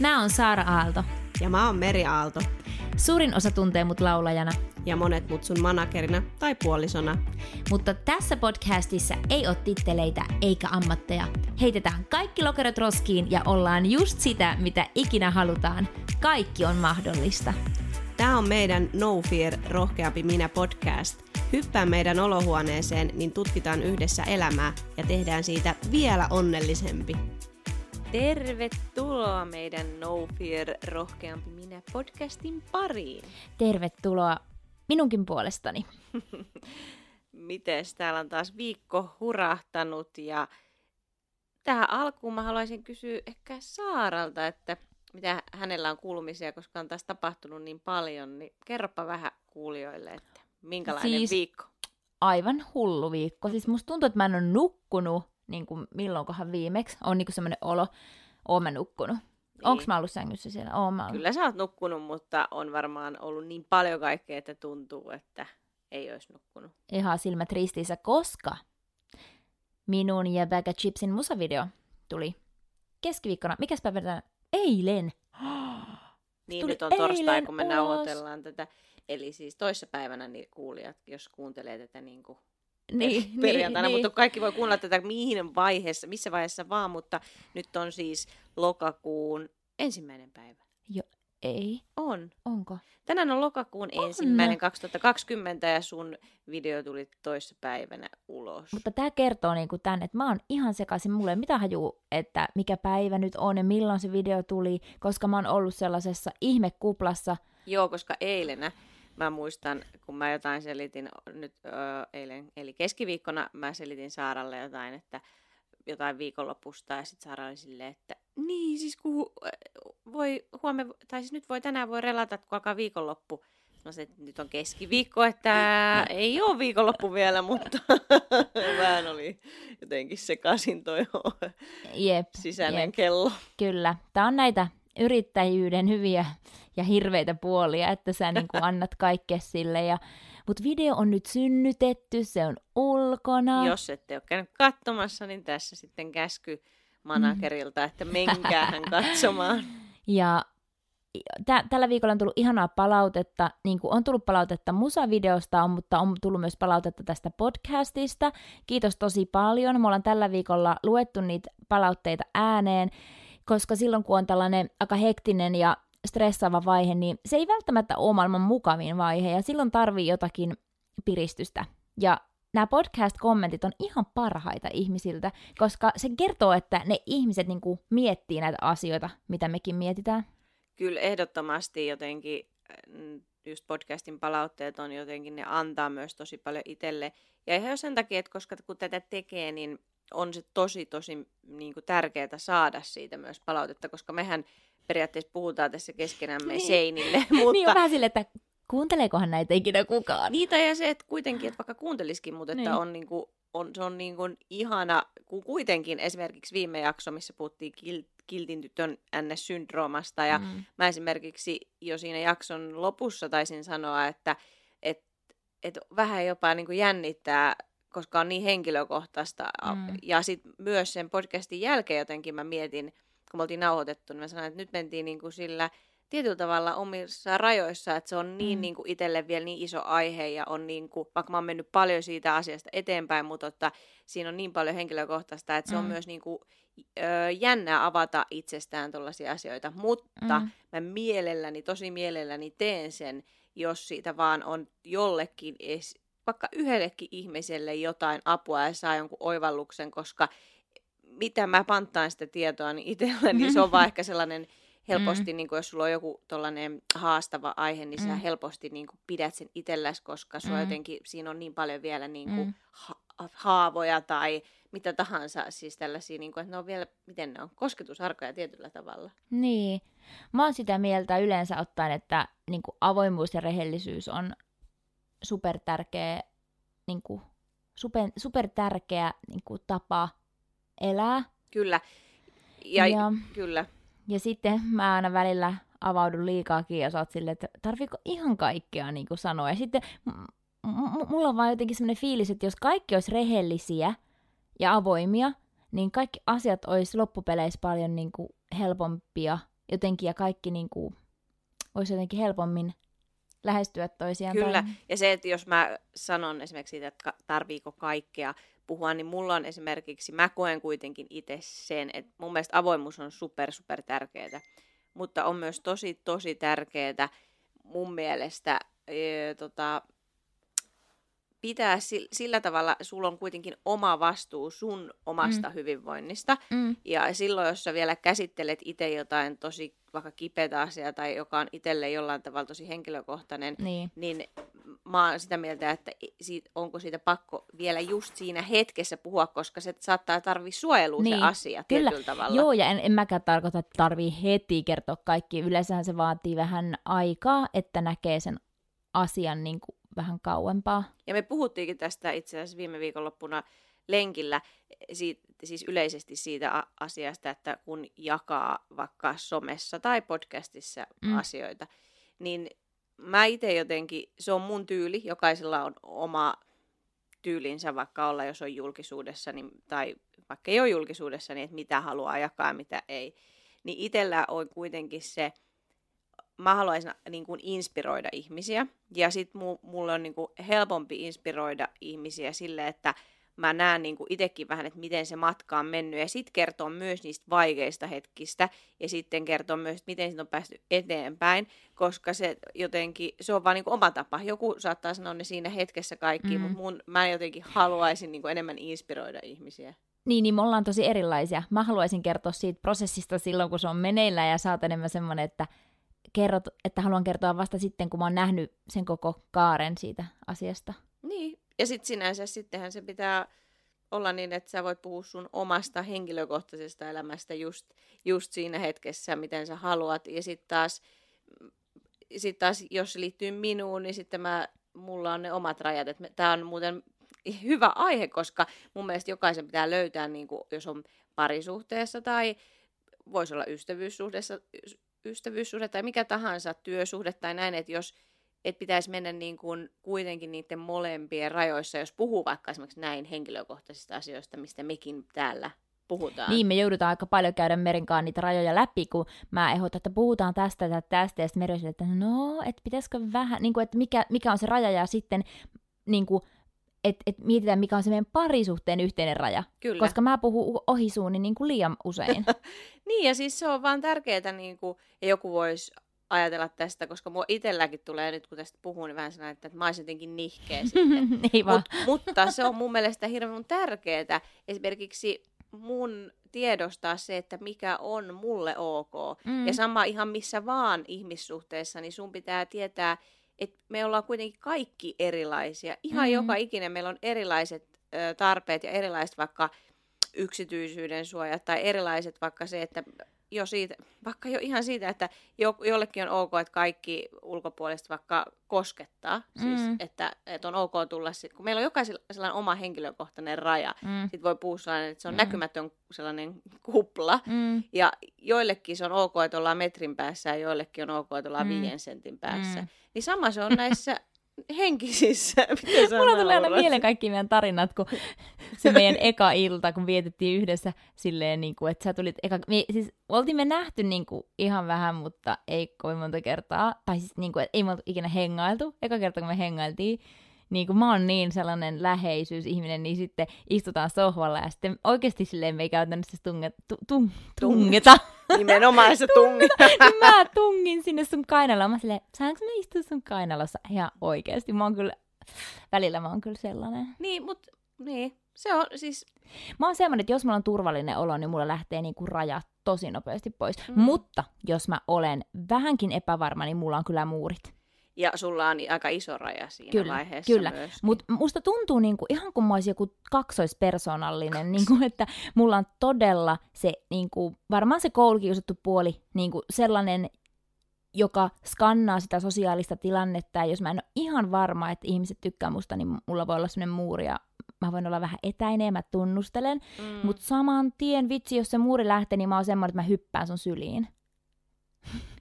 Mä oon Saara Aalto. Ja mä oon Meri Aalto. Suurin osa tuntee mut laulajana. Ja monet mut sun managerina tai puolisona. Mutta tässä podcastissa ei ole titteleitä eikä ammatteja. Heitetään kaikki lokerot roskiin ja ollaan just sitä, mitä ikinä halutaan. Kaikki on mahdollista. Tämä on meidän No Fear Rohkeampi minä podcast. Hyppää meidän olohuoneeseen, niin tutkitaan yhdessä elämää ja tehdään siitä vielä onnellisempi. Tervetuloa meidän No Fear Rohkeampi minä podcastin pariin. Tervetuloa minunkin puolestani. Mites? Täällä on taas viikko hurahtanut ja tähän alkuun mä haluaisin kysyä ehkä Saaralta, että mitä hänellä on kuulumisia, koska on taas tapahtunut niin paljon, niin kerropa vähän kuulijoille, että minkälainen siis viikko. Aivan hullu viikko. Siis musta tuntuu, että mä en ole nukkunut niin kuin milloinkohan viimeksi. On niin semmoinen olo, oon mä nukkunut. Niin. Onko mä ollut sängyssä siellä? Oon mä ollut. Kyllä sä oot nukkunut, mutta on varmaan ollut niin paljon kaikkea, että tuntuu, että ei olisi nukkunut. Ihan silmät ristiissä, koska minun ja Bag Chipsin musavideo tuli keskiviikkona. Mikäs päivä Eilen! niin, tuli nyt on torstai, kun me ulos. nauhoitellaan tätä. Eli siis toissapäivänä niin kuulijat, jos kuuntelee tätä niin kuin niin, perjantaina, niin, mutta kaikki voi kuunnella tätä mihin vaiheessa, missä vaiheessa vaan, mutta nyt on siis lokakuun ensimmäinen päivä. Jo, ei. On. Onko? Tänään on lokakuun on. ensimmäinen 2020 ja sun video tuli toissa päivänä ulos. Mutta tämä kertoo niinku tän, että mä oon ihan sekaisin. Mulle ei mitään haju, että mikä päivä nyt on ja milloin se video tuli, koska mä oon ollut sellaisessa ihmekuplassa. Joo, koska eilenä mä muistan, kun mä jotain selitin nyt ö, eilen, eli keskiviikkona mä selitin Saaralle jotain, että jotain viikonlopusta ja sitten Saara oli silleen, että niin siis kun voi huomenna, tai siis nyt voi tänään voi relata, kun alkaa viikonloppu. Mä sanoin, että nyt on keskiviikko, että ei ole viikonloppu vielä, mutta vähän oli jotenkin sekaisin toi jep, sisäinen jep. kello. Kyllä, tämä on näitä yrittäjyyden hyviä ja hirveitä puolia, että sä niin kuin annat kaikkea sille. Ja, mutta video on nyt synnytetty, se on ulkona. Jos ette ole käynyt katsomassa, niin tässä sitten käsky managerilta, että menkäähän katsomaan. Ja tä- tällä viikolla on tullut ihanaa palautetta, niin kuin on tullut palautetta musavideosta, mutta on tullut myös palautetta tästä podcastista. Kiitos tosi paljon. Me ollaan tällä viikolla luettu niitä palautteita ääneen, koska silloin kun on tällainen aika hektinen ja stressaava vaihe, niin se ei välttämättä ole maailman mukavin vaihe, ja silloin tarvii jotakin piristystä. Ja nämä podcast-kommentit on ihan parhaita ihmisiltä, koska se kertoo, että ne ihmiset niin kuin, miettii näitä asioita, mitä mekin mietitään. Kyllä ehdottomasti jotenkin mm, just podcastin palautteet on jotenkin, ne antaa myös tosi paljon itselle. Ja ihan sen takia, että koska kun tätä tekee, niin on se tosi, tosi niin kuin tärkeää saada siitä myös palautetta, koska mehän periaatteessa puhutaan tässä keskenämme niin. seinille. Mutta... niin on vähän sille, että kuunteleekohan näitä ikinä kukaan. Niitä ja se, että kuitenkin, että vaikka kuuntelisikin, mutta että niin. on, niin kuin, on, se on niin kuin ihana, kun kuitenkin esimerkiksi viime jakso, missä puhuttiin kil, kiltin tytön NS-syndroomasta, ja mm. mä esimerkiksi jo siinä jakson lopussa taisin sanoa, että et, et vähän jopa niin kuin jännittää koska on niin henkilökohtaista. Mm. Ja sitten myös sen podcastin jälkeen jotenkin mä mietin, kun me oltiin nauhoitettu, niin mä sanoin, että nyt mentiin niin kuin sillä tietyllä tavalla omissa rajoissa, että se on niin, mm. niin kuin itselle vielä niin iso aihe ja on niin kuin, vaikka mä oon mennyt paljon siitä asiasta eteenpäin, mutta että siinä on niin paljon henkilökohtaista, että se mm. on myös niin kuin, ö, jännää avata itsestään tällaisia asioita, mutta mm. mä mielelläni, tosi mielelläni teen sen, jos siitä vaan on jollekin edes, vaikka yhdellekin ihmiselle jotain apua ja saa jonkun oivalluksen, koska mitä mä panttaan sitä tietoa niin itsellä, niin se on vaan ehkä sellainen helposti, mm. niin kuin jos sulla on joku tollainen haastava aihe, niin mm. sä helposti niin kuin pidät sen itselläsi, koska sua mm. jotenkin, siinä on niin paljon vielä niin kuin mm. ha- haavoja tai mitä tahansa, siis tällaisia, niin kuin, että ne on vielä, miten ne on, kosketusarkoja tietyllä tavalla. Niin. Mä oon sitä mieltä yleensä ottaen, että niin kuin avoimuus ja rehellisyys on super tärkeä, niin kuin, super, super tärkeä niin kuin, tapa elää. Kyllä. Ja, ja, kyllä. Ja sitten mä aina välillä avaudun liikaakin ja sä oot silleen, että tarviiko ihan kaikkea niin kuin sanoa. Ja sitten m- m- mulla on vaan jotenkin semmoinen fiilis, että jos kaikki olisi rehellisiä ja avoimia, niin kaikki asiat olisi loppupeleissä paljon niin kuin helpompia jotenkin ja kaikki niin kuin, olisi jotenkin helpommin lähestyä toisiaan. Kyllä, Tai... ja se, että jos mä sanon esimerkiksi siitä, että tarviiko kaikkea puhua, niin mulla on esimerkiksi, mä koen kuitenkin itse sen, että mun mielestä avoimuus on super, super tärkeää, mutta on myös tosi, tosi tärkeää mun mielestä ee, tota, pitää sillä tavalla, sulla on kuitenkin oma vastuu sun omasta mm. hyvinvoinnista. Mm. Ja silloin, jos sä vielä käsittelet itse jotain tosi vaikka kipeätä asiaa tai joka on itselle jollain tavalla tosi henkilökohtainen, niin, niin mä oon sitä mieltä, että siitä, onko siitä pakko vielä just siinä hetkessä puhua, koska se saattaa tarvii suojelua niin, se asia kyllä. tietyllä tavalla. Joo, ja en, en mäkään tarkoita, että tarvii heti kertoa kaikki. Yleensähän se vaatii vähän aikaa, että näkee sen asian niin kuin vähän kauempaa. Ja me puhuttiinkin tästä itse asiassa viime viikonloppuna lenkillä, siitä, siis yleisesti siitä asiasta, että kun jakaa vaikka somessa tai podcastissa mm. asioita, niin mä itse jotenkin, se on mun tyyli, jokaisella on oma tyylinsä vaikka olla, jos on julkisuudessa niin, tai vaikka ei ole julkisuudessa, niin että mitä haluaa jakaa ja mitä ei. Niin itsellä on kuitenkin se, mä haluaisin niin kuin inspiroida ihmisiä. Ja sitten mulle on niin kuin helpompi inspiroida ihmisiä sille, että mä näen niin kuin itsekin vähän, että miten se matka on mennyt. Ja sitten kertoo myös niistä vaikeista hetkistä. Ja sitten kertoo myös, että miten siitä on päästy eteenpäin. Koska se jotenkin, se on vaan niin kuin oma tapa. Joku saattaa sanoa ne siinä hetkessä kaikki, mm. mutta mun, mä jotenkin haluaisin niin kuin enemmän inspiroida ihmisiä. Niin, niin me ollaan tosi erilaisia. Mä haluaisin kertoa siitä prosessista silloin, kun se on meneillään ja sä oot enemmän semmoinen, että kerrot, että haluan kertoa vasta sitten, kun mä oon nähnyt sen koko kaaren siitä asiasta. Niin, ja sitten sinänsä sittenhän se pitää olla niin, että sä voit puhua sun omasta henkilökohtaisesta elämästä just, just siinä hetkessä, miten sä haluat. Ja sitten taas, sit taas, jos se liittyy minuun, niin sitten mä, mulla on ne omat rajat. Tämä on muuten hyvä aihe, koska mun mielestä jokaisen pitää löytää, niin kuin, jos on parisuhteessa tai voisi olla ystävyyssuhteessa, ystävyyssuhde tai mikä tahansa työsuhde tai näin, että jos et pitäisi mennä niin kuin kuitenkin niiden molempien rajoissa, jos puhuu vaikka esimerkiksi näin henkilökohtaisista asioista, mistä mekin täällä puhutaan. Niin, me joudutaan aika paljon käydä Merinkaan niitä rajoja läpi, kun mä ehdotan, että puhutaan tästä ja tästä, ja sitten että no, että pitäisikö vähän, niin kuin, että mikä, mikä on se raja, ja sitten niin kuin, että et mietitään, mikä on se meidän parisuhteen yhteinen raja. Kyllä. Koska mä puhun ohi suuni niin kuin liian usein. niin, ja siis se on vaan tärkeää, niin kuin, ja joku voisi ajatella tästä, koska mua itselläkin tulee nyt, kun tästä puhun, niin vähän sellainen, että, mä olisin jotenkin nihkeä sitten. Vaan. Mut, mutta se on mun mielestä hirveän tärkeää. Esimerkiksi mun tiedostaa se, että mikä on mulle ok. Mm. Ja sama ihan missä vaan ihmissuhteessa, niin sun pitää tietää, että me ollaan kuitenkin kaikki erilaisia. Ihan mm. joka ikinen meillä on erilaiset ö, tarpeet ja erilaiset vaikka yksityisyyden suojat tai erilaiset vaikka se, että jo siitä, vaikka jo ihan siitä, että jo, jollekin on ok, että kaikki ulkopuolista vaikka koskettaa, siis, mm. että, että on ok tulla, sit, kun meillä on jokaisella sellainen oma henkilökohtainen raja, mm. sitten voi puhua sellainen, että se on mm. näkymätön sellainen kupla, mm. ja joillekin se on ok, että ollaan metrin päässä, ja joillekin on ok, että ollaan mm. viiden sentin päässä. Mm. Niin sama se on näissä henkisissä. Mulla tulee aina mieleen kaikki meidän tarinat, kun se meidän eka ilta, kun vietettiin yhdessä silleen, niin kuin, että sä tulit eka... Me, siis oltiin me nähty niin kuin, ihan vähän, mutta ei kovin monta kertaa. Tai siis niin kuin, että ei me ikinä hengailtu. Eka kerta, kun me hengailtiin, niin kuin mä oon niin sellainen läheisyysihminen, niin sitten istutaan sohvalla ja sitten oikeasti silleen me ei käytännössä tunge, tu, tung, tungeta. Nimenomaan se tungi. niin mä tungin sinne sun kainaloon. Mä silleen, saanko mä istua sun kainalossa? Ihan oikeasti. Mä oon kyllä, välillä mä oon kyllä sellainen. Niin, mutta niin. Se on siis... Mä oon semmoinen, että jos mulla on turvallinen olo, niin mulla lähtee niinku rajat tosi nopeasti pois. Mm. Mutta jos mä olen vähänkin epävarma, niin mulla on kyllä muurit. Ja sulla on aika iso raja siinä kyllä, vaiheessa Kyllä, mutta musta tuntuu niinku, ihan kuin mä olisin joku kaksoispersoonallinen, niinku, että mulla on todella se, niinku, varmaan se koulukiusattu puoli, niinku, sellainen, joka skannaa sitä sosiaalista tilannetta, ja jos mä en ole ihan varma, että ihmiset tykkää musta, niin mulla voi olla sellainen muuri, ja mä voin olla vähän etäinen, mä tunnustelen, mm. mutta saman tien, vitsi, jos se muuri lähtee, niin mä oon semmoinen, että mä hyppään sun syliin.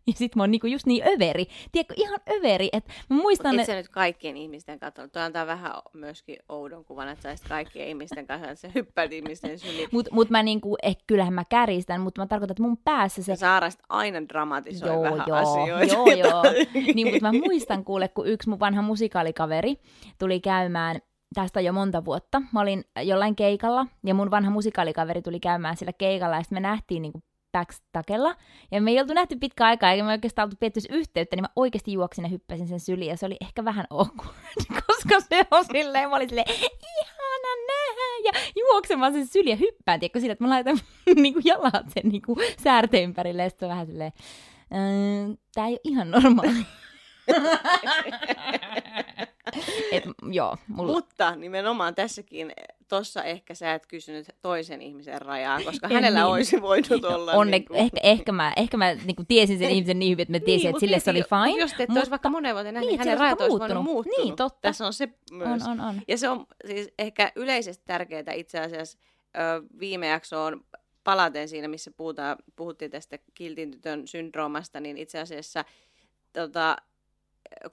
Ja sit mä oon niinku just niin överi. Tiedätkö, ihan överi. Että mä muistan, että... nyt kaikkien ihmisten katsonut. Tuo antaa vähän myöskin oudon kuvan, että sä kaikkien ihmisten kanssa, että sä hyppäät ihmisten syliin. Mut, mut mä niinku, eh, kyllähän mä käristän, mutta mä tarkoitan, että mun päässä se... Saara aina dramatisoi joo, vähän joo, asioita. Joo, joo. niin, mutta mä muistan kuule, kun yksi mun vanha musikaalikaveri tuli käymään tästä jo monta vuotta. Mä olin jollain keikalla ja mun vanha musikaalikaveri tuli käymään sillä keikalla ja sitten me nähtiin niinku backstakella. Ja me ei oltu nähty pitkä aikaa, eikä me oikeastaan oltu pietty yhteyttä, niin mä oikeasti juoksin ja hyppäsin sen syliin, ja se oli ehkä vähän awkward, koska se on silleen, mä olin silleen, ihana nähdä, ja juoksemaan sen syliin ja hyppään, tiedätkö, sillä, että mä laitan niinku jalat sen niinku säärteen ympärille, ja sitten vähän silleen, tää ei ole ihan normaali. Et, joo, mulla... Mutta nimenomaan tässäkin, tossa ehkä sä et kysynyt toisen ihmisen rajaa, koska hänellä niin. olisi voinut olla... Onne, niin kuin... ehkä, ehkä mä, ehkä mä niin kuin tiesin sen ihmisen niin hyvin, että mä tiesin, niin, että sille se oli fine. Jos te mutta... olisi vaikka monen vuoden nähnyt, niin, hänen rajat olisi voinut muuttunut. Niin, totta. Tässä on se myös. On, on, on. Ja se on siis ehkä yleisesti tärkeää itse asiassa ö, viime jaksoon palaten siinä, missä puhutaan, puhuttiin tästä kiltin tytön syndroomasta, niin itse asiassa tota,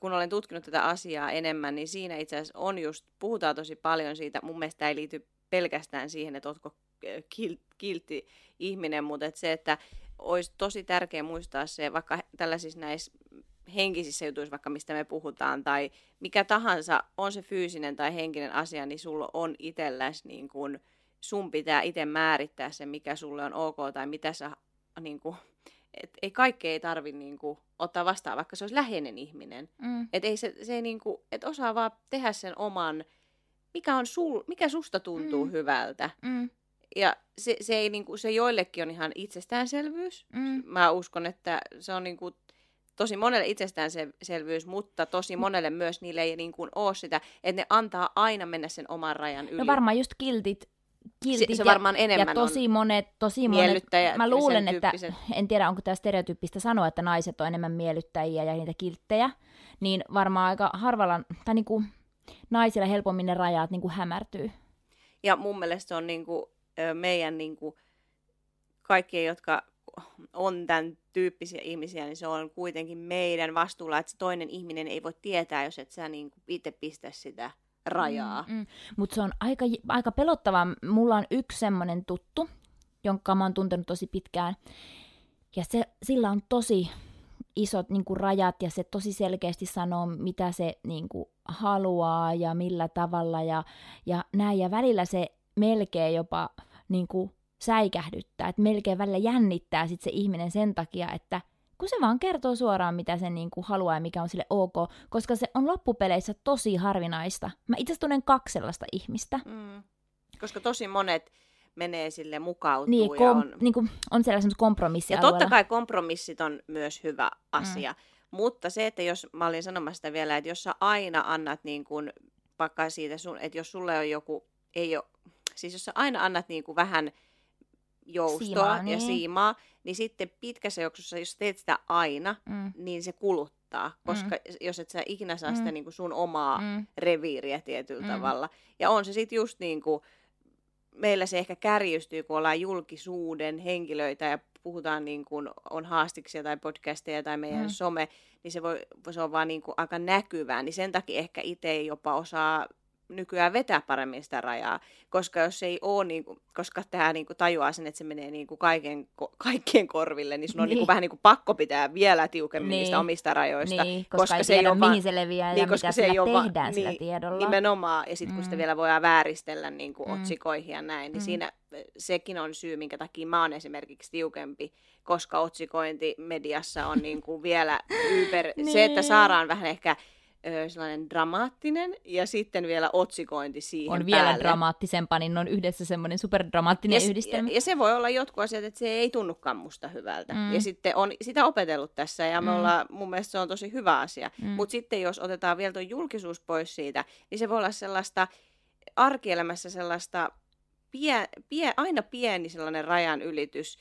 kun olen tutkinut tätä asiaa enemmän, niin siinä itse asiassa on just, puhutaan tosi paljon siitä, mun mielestä ei liity pelkästään siihen, että oletko kiltti ihminen, mutta että se, että olisi tosi tärkeää muistaa se, vaikka tällaisissa näissä henkisissä jutuissa, vaikka mistä me puhutaan, tai mikä tahansa, on se fyysinen tai henkinen asia, niin sulla on itselläsi, niin kun, sun pitää itse määrittää se, mikä sulle on ok, tai mitä sä niin kun, et ei kaikkea ei tarvi niinku ottaa vastaan, vaikka se olisi läheinen ihminen. Mm. Että ei se, se ei niinku, et osaa vaan tehdä sen oman, mikä, on sul, mikä susta tuntuu mm. hyvältä. Mm. Ja se, se, ei, niinku, se joillekin on ihan itsestäänselvyys. Mm. Mä uskon, että se on niinku, tosi monelle itsestäänselvyys, mutta tosi monelle myös niille ei niin kuin ole sitä, että ne antaa aina mennä sen oman rajan yli. No varmaan just kiltit kiltit se, se varmaan ja, enemmän ja tosi monet, tosi monet, mä luulen, että, en tiedä onko tämä stereotyyppistä sanoa, että naiset on enemmän miellyttäjiä ja niitä kilttejä, niin varmaan aika harvalla, tai niinku naisilla helpommin ne rajat niinku hämärtyy. Ja mun mielestä se on niinku, meidän niinku, kaikki, jotka on tämän tyyppisiä ihmisiä, niin se on kuitenkin meidän vastuulla, että se toinen ihminen ei voi tietää, jos et sä niinku itse pistä sitä rajaa. Mm, mm. Mutta se on aika, aika pelottavaa. Mulla on yksi semmoinen tuttu, jonka mä oon tuntenut tosi pitkään. Ja se, sillä on tosi isot niin kuin, rajat ja se tosi selkeästi sanoo, mitä se niin kuin, haluaa ja millä tavalla ja, ja näin. Ja välillä se melkein jopa niin kuin, säikähdyttää, että melkein välillä jännittää sit se ihminen sen takia, että kun se vaan kertoo suoraan, mitä se niinku haluaa ja mikä on sille ok, koska se on loppupeleissä tosi harvinaista. Mä itse tunnen kaksi sellaista ihmistä. Mm. Koska tosi monet menee sille mukautuu. Niin, kom, ja on... Niin kuin, on siellä kompromissi Ja totta kai kompromissit on myös hyvä asia. Mm. Mutta se, että jos, mä olin sanomassa sitä vielä, että jos sä aina annat niin kuin, vaikka siitä, sun, että jos sulle on joku, ei ole, siis jos sä aina annat niin kuin vähän joustoa siimaa, ja niin. siimaa, niin sitten pitkässä juoksussa, jos teet sitä aina, mm. niin se kuluttaa, koska mm. jos et sä ikinä saa sitä mm. niin kuin sun omaa mm. reviiriä tietyllä mm. tavalla. Ja on se sitten just niin kuin, meillä se ehkä kärjistyy, kun ollaan julkisuuden henkilöitä ja puhutaan niin kuin on haastiksia tai podcasteja tai meidän mm. some, niin se, voi, se on vaan niin kuin aika näkyvää. Niin sen takia ehkä itse jopa osaa nykyään vetää paremmin sitä rajaa, koska jos ei ole, niin kuin, koska tämä niin kuin tajuaa sen, että se menee niin kuin kaiken, kaikkien korville, niin sun on niin. Niin kuin, vähän niin kuin pakko pitää vielä tiukemmin niin. niistä omista rajoista. Niin, koska, koska ei se tiedä, ei ole mihin se leviää niin, ja mitä se sillä tehdään niin, sillä tiedolla. Nimenomaan, ja sitten kun mm. sitä vielä voidaan vääristellä niin kuin mm. otsikoihin ja näin, niin mm. siinä sekin on syy, minkä takia mä oon esimerkiksi tiukempi, koska otsikointi mediassa on niin kuin vielä yper... niin. Se, että saadaan vähän ehkä ö, sellainen dramaattinen ja sitten vielä otsikointi siihen On vielä päälle. dramaattisempaa, niin on yhdessä semmoinen superdramaattinen ja, yhdistelmä. Ja, ja se voi olla jotkut asiat, että se ei tunnukaan musta hyvältä. Mm. Ja sitten on sitä opetellut tässä ja me mm. ollaan, mun mielestä se on tosi hyvä asia. Mm. Mutta sitten jos otetaan vielä tuo julkisuus pois siitä, niin se voi olla sellaista arkielämässä sellaista pie, pie, aina pieni sellainen rajan ylitys,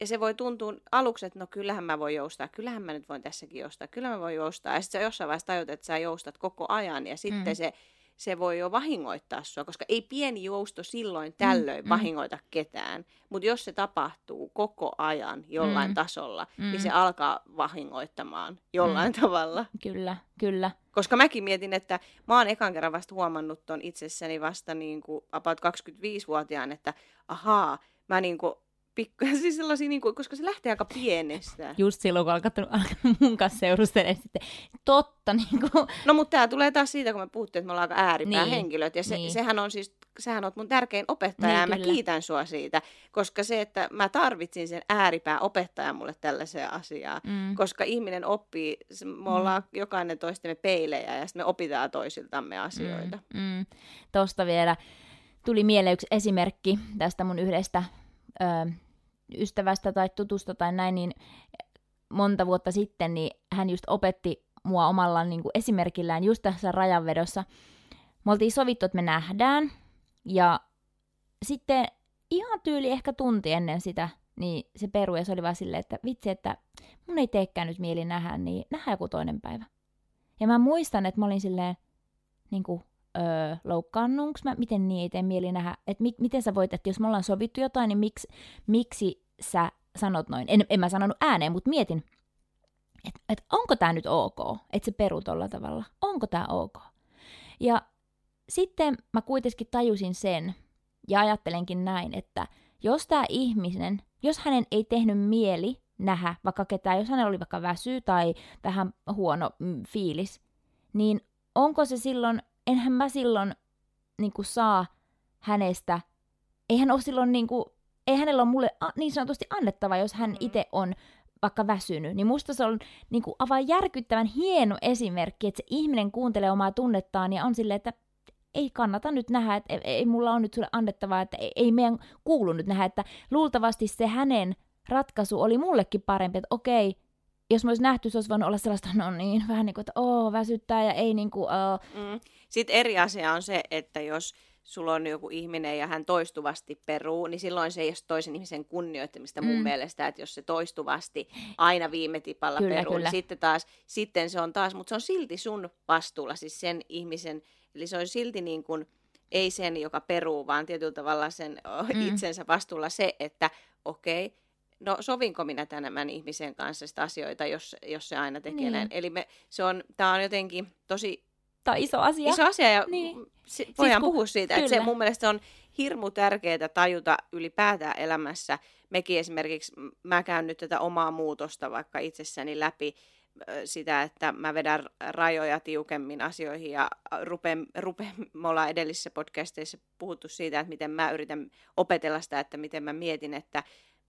ja se voi tuntua aluksi, että no kyllähän mä voin joustaa, kyllähän mä nyt voin tässäkin joustaa, kyllä mä voin joustaa. Ja sitten jossain vaiheessa tajut, että sä joustat koko ajan ja sitten mm. se, se voi jo vahingoittaa sua, koska ei pieni jousto silloin tällöin mm. mm. vahingoita ketään. Mutta jos se tapahtuu koko ajan jollain mm. tasolla, mm. niin se alkaa vahingoittamaan jollain mm. tavalla. Kyllä, kyllä. Koska mäkin mietin, että mä oon ekan kerran vasta huomannut ton itsessäni vasta niin kuin about 25-vuotiaan, että ahaa, mä niin kuin pikku, siis sellaisia, niin kuin, koska se lähtee aika pienestä. Just silloin, kun alkanut, alkanut mun kanssa seurustelemaan sitten. Totta, niin kuin. No mutta tämä tulee taas siitä, kun me puhuttiin, että me ollaan aika ääripää niin. henkilöt. Ja se, niin. sehän on siis, sähän on mun tärkein opettaja niin, ja mä kyllä. kiitän sua siitä. Koska se, että mä tarvitsin sen ääripää opettajan mulle tällaiseen asiaan. Mm. Koska ihminen oppii, me ollaan mm. jokainen toistemme peilejä ja sitten me opitaan toisiltamme asioita. Mm. Mm. Tuosta vielä tuli mieleen yksi esimerkki tästä mun yhdestä ö, ystävästä tai tutusta tai näin, niin monta vuotta sitten, niin hän just opetti mua omalla niin kuin esimerkillään just tässä rajanvedossa. Me oltiin sovittu, että me nähdään, ja sitten ihan tyyli ehkä tunti ennen sitä, niin se peru, ja se oli vaan silleen, että vitsi, että mun ei teekään nyt mieli nähdä, niin nähdään joku toinen päivä. Ja mä muistan, että mä olin silleen, niin kuin, öö, loukkaannunko mä, miten niin ei tee mieli nähdä, että mi- miten sä voit, että jos me ollaan sovittu jotain, niin miksi, miksi sä sanot noin. En, en mä sanonut ääneen, mutta mietin, että et onko tämä nyt ok, että se peru tolla tavalla. Onko tämä ok? Ja sitten mä kuitenkin tajusin sen, ja ajattelenkin näin, että jos tämä ihminen, jos hänen ei tehnyt mieli nähdä vaikka ketään, jos hänellä oli vaikka väsy tai vähän huono mm, fiilis, niin onko se silloin enhän mä silloin niin kuin, saa hänestä, eihän ole silloin niin kuin, ei hänellä ole mulle niin sanotusti annettava, jos hän mm. itse on vaikka väsynyt, niin musta se on niin kuin, aivan järkyttävän hieno esimerkki, että se ihminen kuuntelee omaa tunnettaan ja on silleen, että ei kannata nyt nähdä, että ei, ei mulla on nyt sulle annettavaa, että ei, ei meidän kuulu nyt nähdä, että luultavasti se hänen ratkaisu oli mullekin parempi, että okei, jos me olisi nähty, se olisi voinut olla sellaista, no niin, vähän niin kuin, että oo, väsyttää ja ei niin kuin, uh. mm. Sitten eri asia on se, että jos sulla on joku ihminen ja hän toistuvasti peruu, niin silloin se ei ole toisen ihmisen kunnioittamista mun mm. mielestä, että jos se toistuvasti aina viime tipalla kyllä, peruu, niin kyllä. niin sitten taas, sitten se on taas, mutta se on silti sun vastuulla, siis sen ihmisen, eli se on silti niin kuin, ei sen, joka peruu, vaan tietyllä tavalla sen mm. itsensä vastuulla se, että okei, okay, no sovinko minä tämän ihmisen kanssa sitä asioita, jos, jos se aina tekee niin. näin. Eli me, se on, tämä on jotenkin tosi... Tämä on iso asia. Iso asia ja niin. si, siis voidaan siis, puhua siitä. Että se mun mielestä on hirmu tärkeää tajuta ylipäätään elämässä. Mekin esimerkiksi, mä käyn nyt tätä omaa muutosta vaikka itsessäni läpi sitä, että mä vedän rajoja tiukemmin asioihin ja rupean, rupean, me ollaan edellisissä podcasteissa puhuttu siitä, että miten mä yritän opetella sitä, että miten mä mietin, että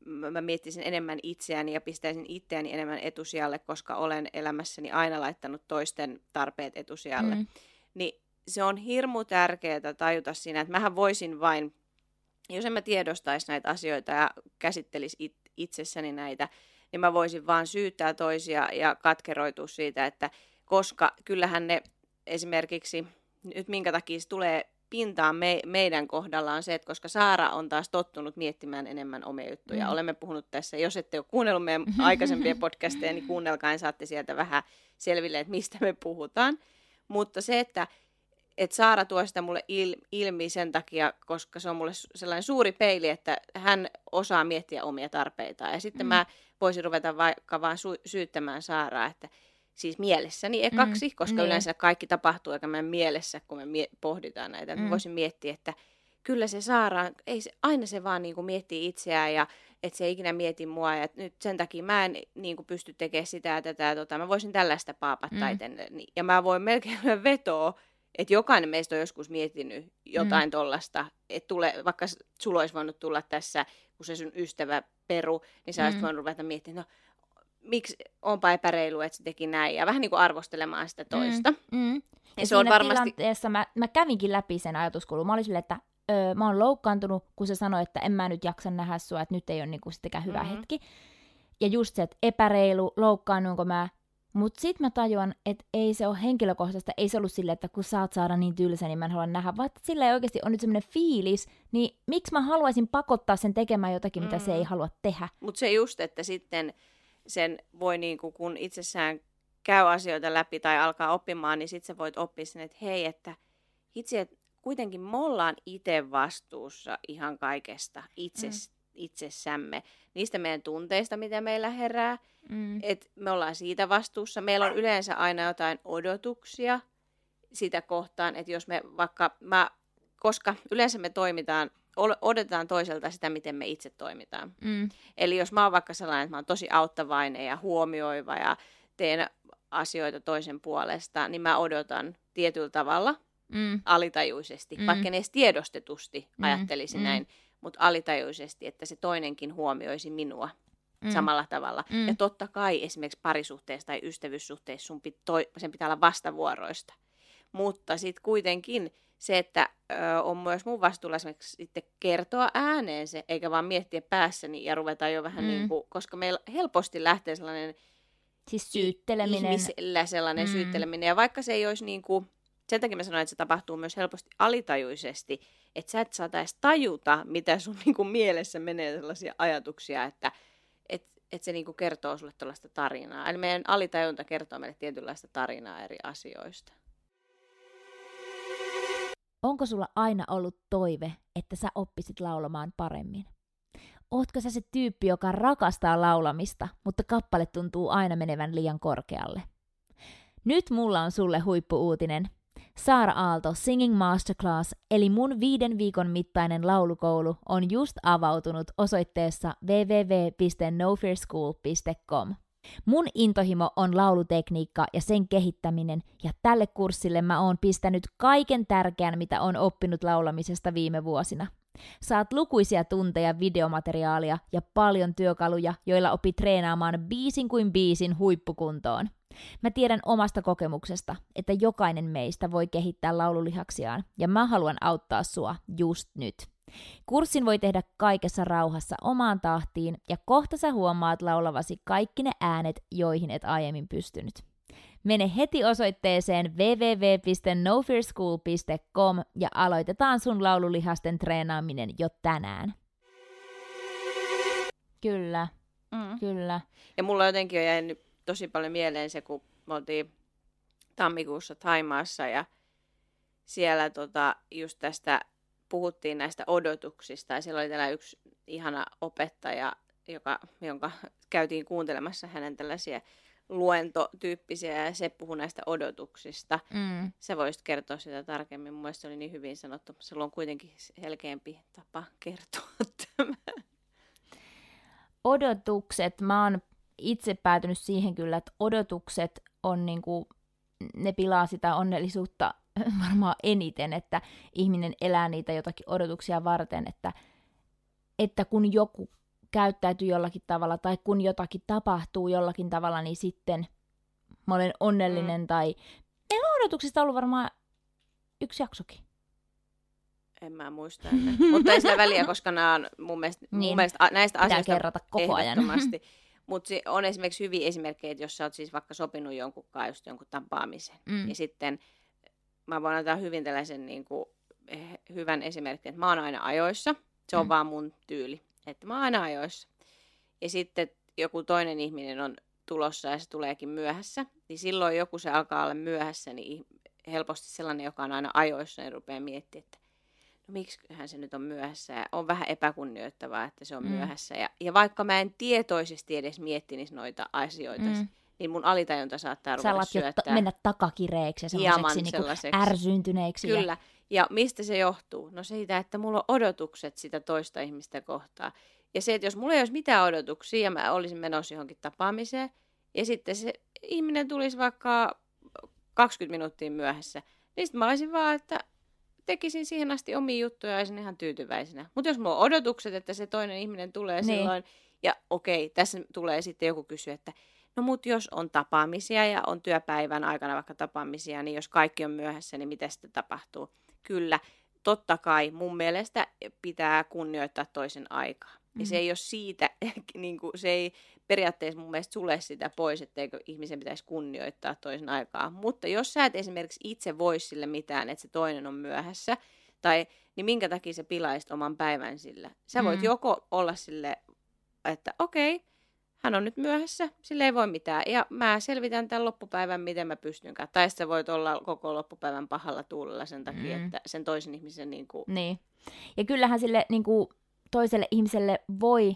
mä miettisin enemmän itseäni ja pistäisin itseäni enemmän etusijalle, koska olen elämässäni aina laittanut toisten tarpeet etusijalle. Mm. Niin se on hirmu tärkeää tajuta siinä, että mähän voisin vain, jos en mä tiedostaisi näitä asioita ja käsittelisi it, itsessäni näitä, niin mä voisin vaan syyttää toisia ja katkeroitua siitä, että koska kyllähän ne esimerkiksi, nyt minkä takia se tulee pintaan me, meidän kohdalla on se, että koska Saara on taas tottunut miettimään enemmän omia juttuja. Mm. Olemme puhunut tässä, jos ette ole kuunnellut meidän aikaisempia podcasteja, niin kuunnelkaa ja saatte sieltä vähän selville, että mistä me puhutaan. Mutta se, että että Saara tuo sitä mulle il, ilmi sen takia, koska se on mulle sellainen suuri peili, että hän osaa miettiä omia tarpeitaan. Ja sitten mm. mä voisin ruveta vaikka vaan sy- syyttämään Saaraa, että siis mielessäni ekaksi, mm, koska niin. yleensä kaikki tapahtuu aika meidän mielessä, kun me mie- pohditaan näitä. Mm. Voisin miettiä, että kyllä se Saara, ei se, aina se vaan niin kuin miettii itseään ja että se ei ikinä mieti mua ja nyt sen takia mä en niin kuin pysty tekemään sitä ja tätä ja tota, mä voisin tällaista paapattaa mm. Ja mä voin melkein vetoa, että jokainen meistä on joskus miettinyt jotain mm. tollasta, että tule, vaikka sulla olisi voinut tulla tässä, kun se sun ystävä peru, niin sä mm. olisit voinut ruveta miettimään, no miksi onpa epäreilu, että se teki näin, ja vähän niin kuin arvostelemaan sitä toista. Mm, mm. Ja, ja se on varmasti... tilanteessa mä, mä kävinkin läpi sen ajatuskulun. Mä olin silleen, että öö, mä oon loukkaantunut, kun se sanoi, että en mä nyt jaksa nähdä sua, että nyt ei ole niinku sittenkään hyvä mm-hmm. hetki. Ja just se, että epäreilu, loukkaannunko mä. Mutta sit mä tajuan, että ei se ole henkilökohtaista, ei se ollut silleen, että kun saat saada niin tylsä, niin mä en halua nähdä, vaan sillä ei oikeasti on nyt semmoinen fiilis, niin miksi mä haluaisin pakottaa sen tekemään jotakin, mitä mm. se ei halua tehdä. Mutta se just, että sitten sen voi, niin kuin, kun itsessään käy asioita läpi tai alkaa oppimaan, niin sitten sä voit oppia sen, että hei, että itse, että kuitenkin me ollaan itse vastuussa ihan kaikesta itse, mm. itsessämme, niistä meidän tunteista, mitä meillä herää, mm. että me ollaan siitä vastuussa. Meillä on yleensä aina jotain odotuksia sitä kohtaan, että jos me vaikka, mä, koska yleensä me toimitaan, odotetaan toiselta sitä, miten me itse toimitaan. Mm. Eli jos mä oon vaikka sellainen, että mä oon tosi auttavainen ja huomioiva ja teen asioita toisen puolesta, niin mä odotan tietyllä tavalla mm. alitajuisesti, mm. vaikka en edes tiedostetusti mm. ajattelisin mm. näin, mutta alitajuisesti, että se toinenkin huomioisi minua mm. samalla tavalla. Mm. Ja totta kai esimerkiksi parisuhteessa tai ystävyyssuhteessa sun pit, toi, sen pitää olla vastavuoroista. Mutta sitten kuitenkin se, että ö, on myös mun vastuulla esimerkiksi sitten kertoa ääneen se, eikä vaan miettiä päässäni ja ruveta jo vähän mm. niin kuin, koska meillä helposti lähtee sellainen Siis syytteleminen. Ihmisellä sellainen mm. syytteleminen. Ja vaikka se ei olisi niin kuin, sen takia mä sanoin, että se tapahtuu myös helposti alitajuisesti, että sä et saata edes tajuta, mitä sun niin kuin mielessä menee sellaisia ajatuksia, että et, et se niin kuin kertoo sulle tällaista tarinaa. Eli meidän alitajunta kertoo meille tietynlaista tarinaa eri asioista. Onko sulla aina ollut toive, että sä oppisit laulamaan paremmin? Ootko sä se tyyppi, joka rakastaa laulamista, mutta kappale tuntuu aina menevän liian korkealle? Nyt mulla on sulle huippuuutinen. Saara Aalto Singing Masterclass, eli mun viiden viikon mittainen laulukoulu, on just avautunut osoitteessa www.nofearschool.com. Mun intohimo on laulutekniikka ja sen kehittäminen, ja tälle kurssille mä oon pistänyt kaiken tärkeän, mitä on oppinut laulamisesta viime vuosina – Saat lukuisia tunteja videomateriaalia ja paljon työkaluja, joilla opit treenaamaan biisin kuin biisin huippukuntoon. Mä tiedän omasta kokemuksesta, että jokainen meistä voi kehittää laululihaksiaan, ja mä haluan auttaa sua just nyt. Kurssin voi tehdä kaikessa rauhassa omaan tahtiin, ja kohta sä huomaat laulavasi kaikki ne äänet, joihin et aiemmin pystynyt. Mene heti osoitteeseen www.nofearschool.com ja aloitetaan sun laululihasten treenaaminen jo tänään. Kyllä, mm. kyllä. Ja mulla jotenkin on jäänyt tosi paljon mieleen se, kun me oltiin tammikuussa Taimaassa ja siellä tota, just tästä puhuttiin näistä odotuksista ja siellä oli tällä yksi ihana opettaja, joka, jonka käytiin kuuntelemassa hänen tällaisia luentotyyppisiä ja se puhuu näistä odotuksista. Mm. Sä voisit kertoa sitä tarkemmin. Mun se oli niin hyvin sanottu. Se on kuitenkin selkeämpi tapa kertoa tämä. Odotukset. Mä oon itse päätynyt siihen kyllä, että odotukset on niinku, ne pilaa sitä onnellisuutta varmaan eniten, että ihminen elää niitä jotakin odotuksia varten, että, että kun joku käyttäytyy jollakin tavalla tai kun jotakin tapahtuu jollakin tavalla, niin sitten mä olen onnellinen mm. tai... Meillä on odotuksista ollut varmaan yksi jaksokin. En mä muista. Mutta ei sitä väliä, koska nämä on mun mielestä, niin. mun mielestä näistä Pitää asioista kerrota koko ajan. Mutta on esimerkiksi hyviä esimerkkejä, että jos sä oot siis vaikka sopinut jonkun kanssa just jonkun tapaamisen, mm. ja sitten mä voin antaa hyvin tällaisen niin kuin, eh, hyvän esimerkin, että mä oon aina ajoissa. Se on mm. vaan mun tyyli että mä oon aina ajoissa. Ja sitten joku toinen ihminen on tulossa ja se tuleekin myöhässä, niin silloin joku se alkaa olla myöhässä, niin helposti sellainen, joka on aina ajoissa, niin rupeaa miettimään, että no miksi hän se nyt on myöhässä ja on vähän epäkunnioittavaa, että se on mm. myöhässä. Ja, ja vaikka mä en tietoisesti edes miettinisi noita asioita, mm. Niin mun alitajunta saattaa ruveta syöttää. Ta- mennä takakireeksi ja sellaiseksi, niin ärsyntyneeksi. Kyllä. Ja... Ja mistä se johtuu? No siitä, että mulla on odotukset sitä toista ihmistä kohtaa. Ja se, että jos mulla ei olisi mitään odotuksia ja mä olisin menossa johonkin tapaamiseen, ja sitten se ihminen tulisi vaikka 20 minuuttia myöhässä, niin sitten mä olisin vaan, että tekisin siihen asti omia juttuja ja olisin ihan tyytyväisenä. Mutta jos mulla on odotukset, että se toinen ihminen tulee niin. silloin, ja okei, tässä tulee sitten joku kysyä, että no mut jos on tapaamisia ja on työpäivän aikana vaikka tapaamisia, niin jos kaikki on myöhässä, niin mitä sitten tapahtuu? kyllä, totta kai mun mielestä pitää kunnioittaa toisen aikaa. Mm-hmm. Ja se mm-hmm. ei ole siitä, niin kuin, se ei periaatteessa mun mielestä sulle sitä pois, etteikö ihmisen pitäisi kunnioittaa toisen aikaa. Mutta jos sä et esimerkiksi itse voi sille mitään, että se toinen on myöhässä, tai niin minkä takia sä pilaisit oman päivän sillä? Sä voit mm. joko olla sille, että okei, okay, hän on nyt myöhässä, sille ei voi mitään. Ja mä selvitän tämän loppupäivän, miten mä pystynkään. Tai sitten voit olla koko loppupäivän pahalla tuulella sen takia, mm. että sen toisen ihmisen niin kuin... Niin. Ja kyllähän sille niin kuin, toiselle ihmiselle voi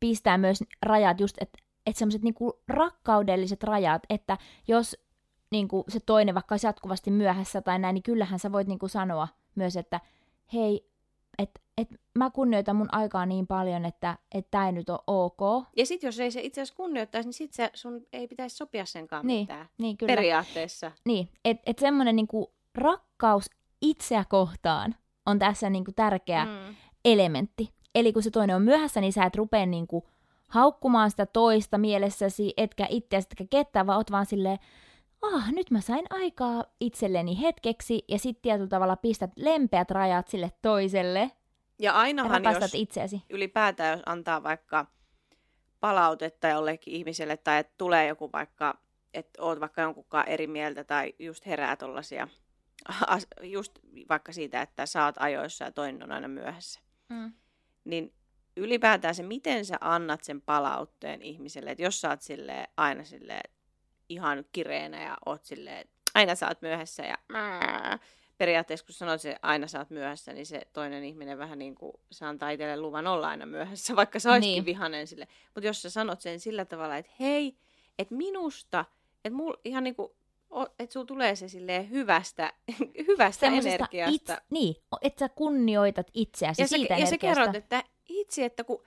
pistää myös rajat just, että et semmoiset niinku rakkaudelliset rajat, että jos niinku se toinen vaikka olisi jatkuvasti myöhässä tai näin, niin kyllähän sä voit niinku sanoa myös, että hei, että et mä kunnioitan mun aikaa niin paljon, että tämä ei nyt ole ok. Ja sitten jos ei se itse asiassa kunnioittaisi, niin sitten sun ei pitäisi sopia senkaan niin, mitään. Niin, kyllä. Periaatteessa. Niin, että et semmoinen niinku rakkaus itseä kohtaan on tässä niinku tärkeä mm. elementti. Eli kun se toinen on myöhässä, niin sä et rupea niinku haukkumaan sitä toista mielessäsi, etkä itseäsi, etkä ketään, vaan oot vaan silleen, ah, nyt mä sain aikaa itselleni hetkeksi, ja sitten tietyllä tavalla pistät lempeät rajat sille toiselle, ja ainahan jos itseäsi. ylipäätään, jos antaa vaikka palautetta jollekin ihmiselle, tai että tulee joku vaikka, että oot vaikka jonkunkaan eri mieltä, tai just herää tollasia, just vaikka siitä, että saat ajoissa ja toinen on aina myöhässä. Mm. Niin ylipäätään se, miten sä annat sen palautteen ihmiselle, että jos sä oot silleen, aina silleen, ihan kireenä ja oot silleen, aina sä oot myöhässä ja periaatteessa kun sanot, että aina sä oot myöhässä, niin se toinen ihminen vähän niin kuin, se antaa itselle luvan olla aina myöhässä, vaikka sä olisikin niin. vihanen sille. Mutta jos sä sanot sen sillä tavalla, että hei, että minusta, että mul, ihan niin kuin, että sulla tulee se silleen hyvästä, hyvästä energiasta. It, niin, että sä kunnioitat itseäsi ja siitä sä, Ja sä kerrot, että itse, että kun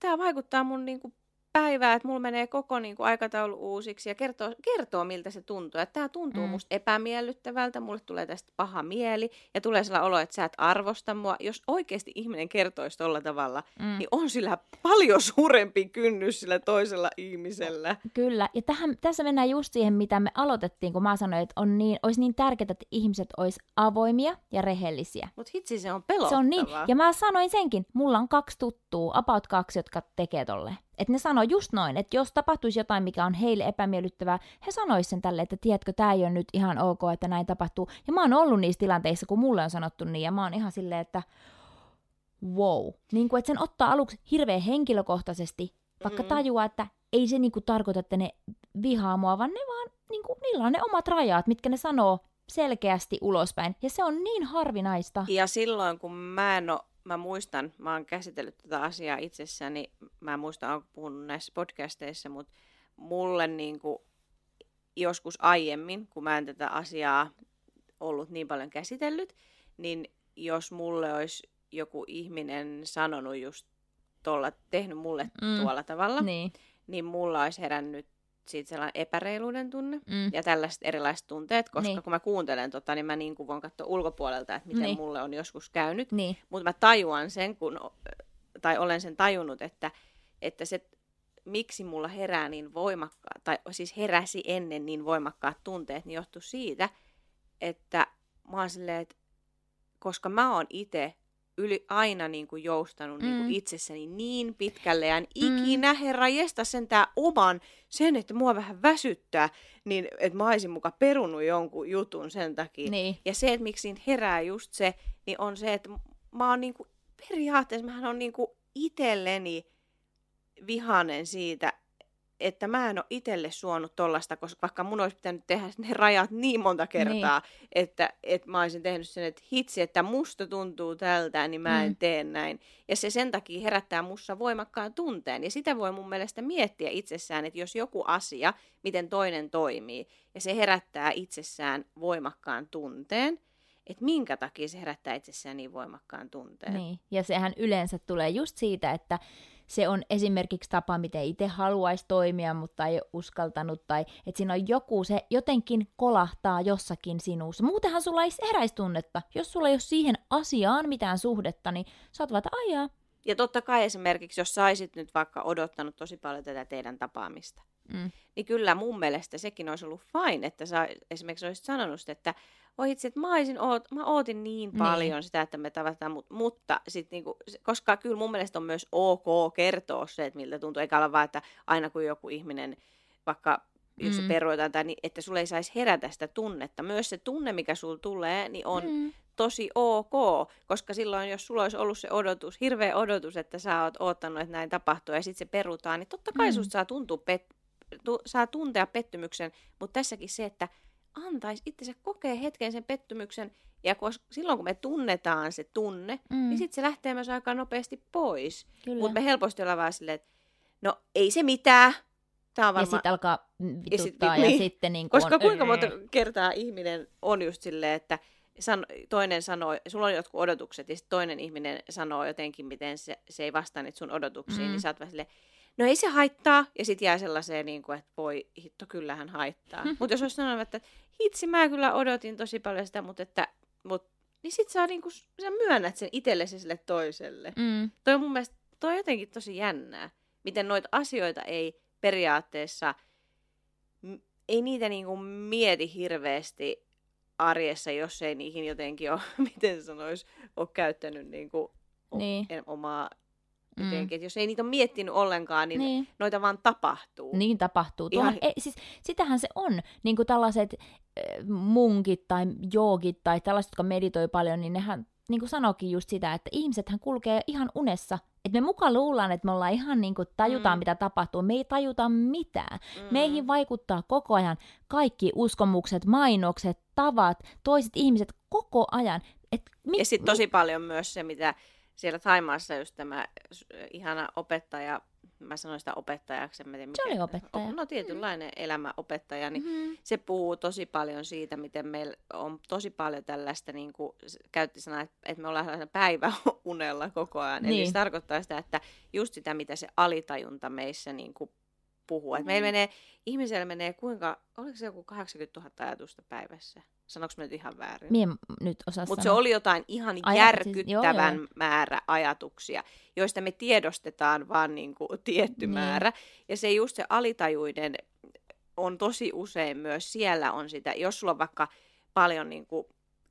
tämä vaikuttaa mun niin kuin päivää, että mulla menee koko niin kuin, aikataulu uusiksi ja kertoo, kertoo, miltä se tuntuu. Että tämä tuntuu mm. musta epämiellyttävältä, mulle tulee tästä paha mieli ja tulee sellainen olo, että sä et arvosta mua. Jos oikeasti ihminen kertoisi tolla tavalla, mm. niin on sillä paljon suurempi kynnys sillä toisella ihmisellä. Kyllä, ja tähän, tässä mennään just siihen, mitä me aloitettiin, kun mä sanoin, että on niin, olisi niin tärkeää, että ihmiset olisi avoimia ja rehellisiä. Mutta hitsi, se on pelottavaa. Se on niin, ja mä sanoin senkin, mulla on kaksi tuttua, about kaksi, jotka tekee tolleen. Että ne sanoo just noin, että jos tapahtuisi jotain, mikä on heille epämiellyttävää, he sanoisivat sen tälle, että tiedätkö, tämä ei ole nyt ihan ok, että näin tapahtuu. Ja mä oon ollut niissä tilanteissa, kun mulle on sanottu niin, ja mä oon ihan silleen, että wow. Niin kuin, että sen ottaa aluksi hirveän henkilökohtaisesti, vaikka mm. tajuaa, että ei se niin kuin tarkoita, että ne vihaa mua, vaan ne vaan, niin kuin, niillä on ne omat rajat, mitkä ne sanoo selkeästi ulospäin. Ja se on niin harvinaista. Ja silloin, kun mä en ole mä muistan, mä oon käsitellyt tätä asiaa itsessäni, mä muistan, oon puhunut näissä podcasteissa, mutta mulle niin kuin joskus aiemmin, kun mä en tätä asiaa ollut niin paljon käsitellyt, niin jos mulle olisi joku ihminen sanonut just tuolla, tehnyt mulle mm. tuolla tavalla, niin. niin mulla olisi herännyt siitä sellainen epäreiluuden tunne mm. ja tällaiset erilaiset tunteet, koska niin. kun mä kuuntelen tota, niin mä niin kuin voin katsoa ulkopuolelta, että miten niin. mulle on joskus käynyt. Niin. Mutta mä tajuan sen, kun, tai olen sen tajunnut, että, että se, miksi mulla herää niin voimakkaat, tai siis heräsi ennen niin voimakkaat tunteet, niin johtuu siitä, että mä oon silleen, että koska mä oon itse yli aina niin kuin joustanut mm. niin kuin itsessäni niin pitkälle ja en mm. ikinä, herra jesta tää oman sen, että mua vähän väsyttää, niin että mä olisin muka perunut jonkun jutun sen takia. Niin. Ja se, että miksi herää just se, niin on se, että mä oon niin kuin, periaatteessa mähän on niin kuin itselleni vihanen siitä, että mä en ole itselle suonut tollasta, koska vaikka mun olisi pitänyt tehdä ne rajat niin monta kertaa, niin. Että, että mä olisin tehnyt sen, että hitsi, että musta tuntuu tältä, niin mä en mm. tee näin. Ja se sen takia herättää mussa voimakkaan tunteen. Ja sitä voi mun mielestä miettiä itsessään, että jos joku asia, miten toinen toimii, ja se herättää itsessään voimakkaan tunteen, että minkä takia se herättää itsessään niin voimakkaan tunteen. Niin, ja sehän yleensä tulee just siitä, että se on esimerkiksi tapa, miten itse haluaisi toimia, mutta ei ole uskaltanut, tai että siinä on joku, se jotenkin kolahtaa jossakin sinussa. Muutenhan sulla ei heräisi tunnetta. Jos sulla ei ole siihen asiaan mitään suhdetta, niin oot vaan, ajaa. Ja totta kai esimerkiksi, jos saisit nyt vaikka odottanut tosi paljon tätä teidän tapaamista, mm. niin kyllä mun mielestä sekin olisi ollut fine, että sä esimerkiksi olisit sanonut, että oi itse, että mä, olisin, oot, mä ootin niin, niin paljon sitä, että me tavataan, mutta, mutta sit niinku, koska kyllä mun mielestä on myös ok kertoa se, että miltä tuntuu, eikä olla vaan, että aina kun joku ihminen vaikka jos mm. se peruetaan, tai niin, että sulle ei saisi herätä sitä tunnetta. Myös se tunne, mikä sulla tulee, niin on mm. tosi ok, koska silloin, jos sulla olisi ollut se odotus, hirveä odotus, että sä oot odottanut, että näin tapahtuu, ja sitten se perutaan, niin totta kai mm. susta saa, tuntua pet- tu- saa tuntea pettymyksen, mutta tässäkin se, että antaisi itsensä kokea hetken sen pettymyksen Ja koska, silloin kun me tunnetaan se tunne, mm. niin sitten se lähtee myös aika nopeasti pois. Mutta me helposti ollaan vaan silleen, että no ei se mitään. Tää on varma... Ja sitten alkaa vituttaa ja, sit, ja niin. sitten niin Koska on... kuinka monta kertaa ihminen on just silleen, että san, toinen sanoo, sulla on jotkut odotukset ja sitten toinen ihminen sanoo jotenkin, miten se, se ei vastaa niitä sun odotuksiin, niin mm. niin sä oot vähän silleen, no ei se haittaa, ja sitten jää sellaiseen, niin kuin, että voi hitto, kyllähän haittaa. Mutta jos olisi sanonut, että hitsi, mä kyllä odotin tosi paljon sitä, mutta että, mut, niin sit sä, niin kuin, sä myönnät sen itsellesi sille toiselle. Mm. Toi on mun mielestä, toi on jotenkin tosi jännää, miten noita asioita ei periaatteessa, ei niitä niin kuin mieti hirveästi arjessa, jos ei niihin jotenkin ole, miten sanois, ole käyttänyt niin kuin niin. omaa Mm. Jotenkin, jos ei niitä ole miettinyt ollenkaan, niin, niin. noita vaan tapahtuu. Niin tapahtuu. Ihan... ei, siis, sitähän se on. Niin kuin tällaiset äh, munkit tai joogit tai tällaiset, jotka meditoi paljon, niin nehän niin kuin sanoikin just sitä, että ihmisethän kulkee ihan unessa. Että me mukaan luullaan, että me ollaan ihan niin kuin tajutaan, mm. mitä tapahtuu. Me ei tajuta mitään. Mm. Meihin vaikuttaa koko ajan kaikki uskomukset, mainokset, tavat, toiset ihmiset koko ajan. Et mi- ja sitten tosi paljon myös se, mitä siellä Taimaassa just tämä ihana opettaja, mä sanoin sitä opettajaksi, en tiedä mikä, se oli opettaja. No tietynlainen mm. elämäopettaja, niin mm-hmm. se puhuu tosi paljon siitä, miten meillä on tosi paljon tällaista, niin kuin käytti sanaa, että me ollaan päiväunella koko ajan. Niin. Eli se tarkoittaa sitä, että just sitä, mitä se alitajunta meissä niin kuin puhuu. Mm-hmm. meillä menee, ihmisellä menee kuinka, oliko se joku 80 000 ajatusta päivässä? Sanoinko nyt ihan väärin? Mie nyt osaa Mutta se oli jotain ihan Ajatus, järkyttävän siis, joo, joo. määrä ajatuksia, joista me tiedostetaan vain niin kuin tietty niin. määrä. Ja se just se alitajuinen on tosi usein myös siellä on sitä, jos sulla on vaikka paljon niin kuin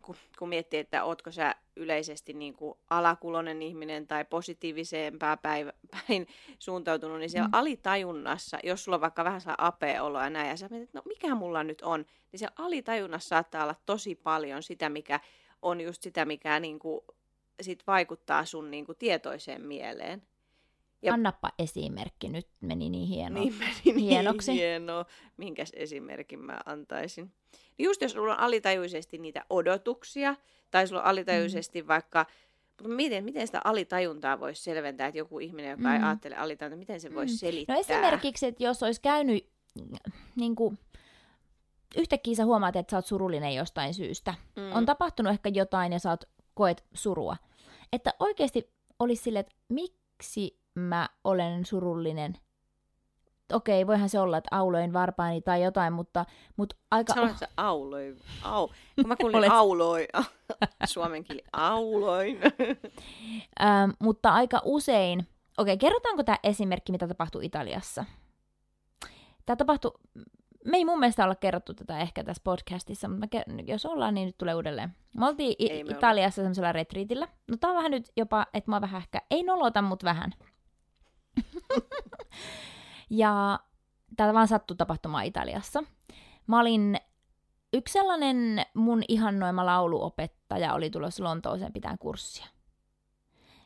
kun, kun miettii, että ootko sä yleisesti niin kuin alakulonen ihminen tai positiivisempaa päivä, päin suuntautunut, niin siellä mm. alitajunnassa, jos sulla on vaikka vähän saa apea olo ja näin, ja sä mietit, että no mikä mulla nyt on, niin se alitajunnassa saattaa olla tosi paljon sitä, mikä on just sitä, mikä niin kuin, sit vaikuttaa sun niin kuin tietoiseen mieleen. Ja... Annappa esimerkki, nyt meni niin hieno. Niin meni niin hienoksi. hieno. Minkäs esimerkin mä antaisin? Just jos sulla on alitajuisesti niitä odotuksia, tai sulla on alitajuisesti mm. vaikka, mutta mietin, miten sitä alitajuntaa voisi selventää, että joku ihminen, joka mm. ei ajattele alitajuntaa, miten se voisi mm. selittää? No esimerkiksi, että jos olisi käynyt niin kuin, yhtäkkiä sä huomaat, että sä oot surullinen jostain syystä. Mm. On tapahtunut ehkä jotain ja sä oot, koet surua. Että oikeasti olisi silleen, että miksi mä olen surullinen okei, voihan se olla, että auloin varpaani tai jotain, mutta, mutta aika... Sanoit sä auloin, au. Kun mä kuulin Olet... auloin, suomen kieli auloin. ähm, mutta aika usein, okei, kerrotaanko tämä esimerkki, mitä tapahtui Italiassa? Tämä tapahtui, me ei mun mielestä olla kerrottu tätä ehkä tässä podcastissa, mutta ker- jos ollaan, niin nyt tulee uudelleen. Me oltiin I- me Italiassa semmoisella retriitillä. No tää on vähän nyt jopa, että mä vähän ehkä, ei nolota, mutta vähän. Ja tämä vaan sattui tapahtumaan Italiassa. Mä olin yksi sellainen mun ihannoima lauluopettaja oli tulossa Lontooseen pitää kurssia.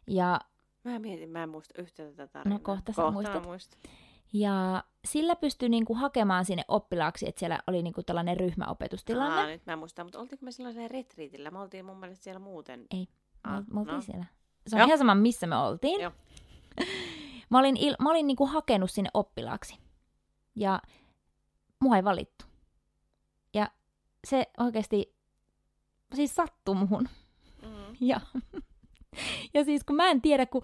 Ja Mä mietin, mä en muista yhtä tätä tarinaa. No kohta sä muistat. Muista. Ja sillä pystyi niinku hakemaan sinne oppilaaksi, että siellä oli niinku tällainen ryhmäopetustilanne. Aa, nyt mä muistan, mutta oltiinko me silloin retriitillä? Me oltiin mun mielestä siellä muuten. Ei, Aa, me oltiin no. siellä. Se on Joo. ihan sama, missä me oltiin. Joo. Mä olin, il, mä olin niinku hakenut sinne oppilaaksi. Ja mua ei valittu. Ja se oikeasti siis sattui muhun. Mm. Ja, ja siis kun mä en tiedä, kun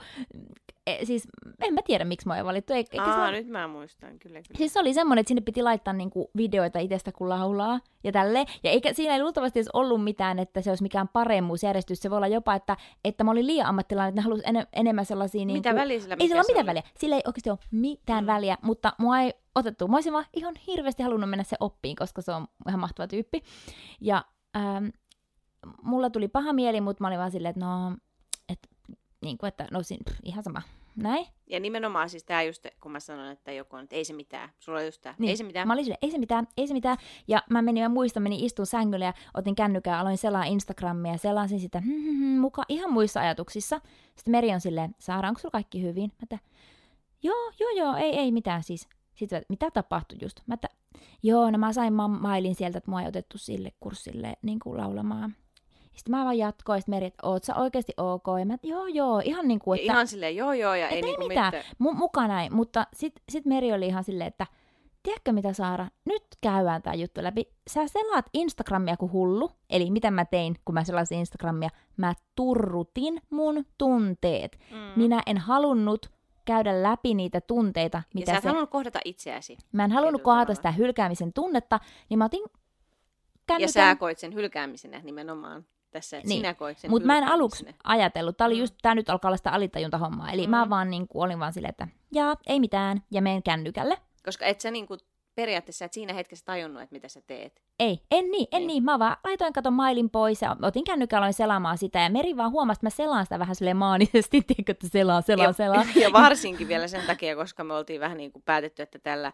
e, siis en mä tiedä, miksi mä oon valittu. Eikä, Aa, se... nyt mä muistan, kyllä, kyllä. Siis se oli semmoinen, että sinne piti laittaa niinku videoita itsestä, kun laulaa ja tälle. Ja eikä siinä ei luultavasti edes ollut mitään, että se olisi mikään paremmuusjärjestys. Se voi olla jopa, että, että mä olin liian ammattilainen, että ne halusi en, enemmän sellaisia... Mitä niinku... väliä sillä Ei sillä ole mitään väliä. Sillä ei oikeasti ole mitään mm. väliä, mutta mua ei otettu. Mä olisin vaan ihan hirveästi halunnut mennä se oppiin, koska se on ihan mahtava tyyppi. Ja ähm, mulla tuli paha mieli, mutta mä olin vaan silleen, että no, niin kuin, että no pff, ihan sama, näin. Ja nimenomaan siis tämä just, kun mä sanoin, että joku on, että ei se mitään. Sulla on just tämä, niin. ei se mitään. Mä olin sille, ei se mitään, ei se mitään. Ja mä menin, mä muistan, menin istun sängylle ja otin kännykää, aloin selaa Instagramia ja selasin sitä hmm, hmm, hmm, muka ihan muissa ajatuksissa. Sitten Meri on silleen, Saara, onko sulla kaikki hyvin? Mä että, joo, joo, joo, ei, ei mitään siis. Sitten, että mitä tapahtui just? Mä että, joo, no mä sain ma- mailin sieltä, että mua ei otettu sille kurssille niin kuin laulamaan. Sitten mä vaan jatkoin, sitten Meri, että oot sä oikeasti ok? Ja mä, joo joo, ihan niin kuin, että... Ihan silleen joo joo ja ei, ei niinku mitään, mitään. M- muka näin. Mutta sitten sit Meri oli ihan silleen, että tiedätkö mitä Saara, nyt käydään tämä juttu läpi. Sä selaat Instagramia kuin hullu, eli mitä mä tein, kun mä selasin Instagramia, mä turrutin mun tunteet. Mm. Minä en halunnut käydä läpi niitä tunteita, mitä ja sä et se... halunnut kohdata itseäsi. Mä en halunnut kohdata sitä hylkäämisen tunnetta, niin mä otin kännykän... Ja sä koit sen hylkäämisenä nimenomaan tässä, että niin. sinä koit sen Mutta mä en aluksi ajatellut, tää oli mm. just, nyt alkaa olla sitä alitajunta-hommaa, eli mm. mä vaan niin kuin, olin vaan silleen, että jaa, ei mitään, ja menen kännykälle. Koska et sä niin kuin periaatteessa et siinä hetkessä tajunnut, että mitä sä teet. Ei, en niin, en niin. niin. Mä vaan laitoin katon mailin pois ja otin kännykällä selaamaan sitä ja Meri vaan huomasi, että mä selaan sitä vähän silleen maanisesti, tiedätkö, että selaa, selaa, ja, selaa. Ja varsinkin vielä sen takia, koska me oltiin vähän niin kuin päätetty, että tällä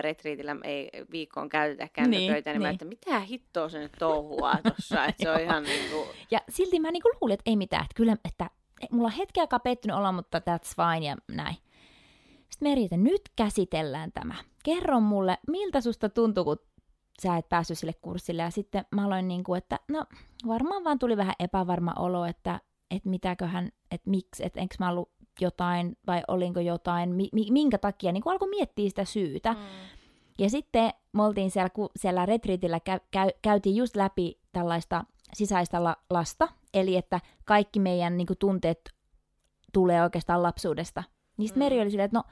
retriitillä ei viikkoon käytetä kännyköitä, niin, niin, niin. mä että mitä hittoa se nyt touhua tuossa, että se on ihan niin kuin... Ja silti mä niin kuin luulin, että ei mitään, että kyllä, että mulla on hetki aikaa pettynyt olla, mutta that's fine ja näin. Sitten Meri, että nyt käsitellään tämä. Kerro mulle, miltä susta tuntui, kun sä et päässyt sille kurssille. Ja sitten mä aloin niin kuin, että no varmaan vaan tuli vähän epävarma olo, että, että mitäköhän, että miksi, että enkö mä ollut jotain vai olinko jotain, mi, minkä takia, niin kuin alkoi miettiä sitä syytä. Mm. Ja sitten me oltiin siellä, kun siellä retriitillä käy, käy, käytiin just läpi tällaista sisäistä la, lasta, eli että kaikki meidän niin kuin, tunteet tulee oikeastaan lapsuudesta. Niin sitten mm. Meri oli silleen, että no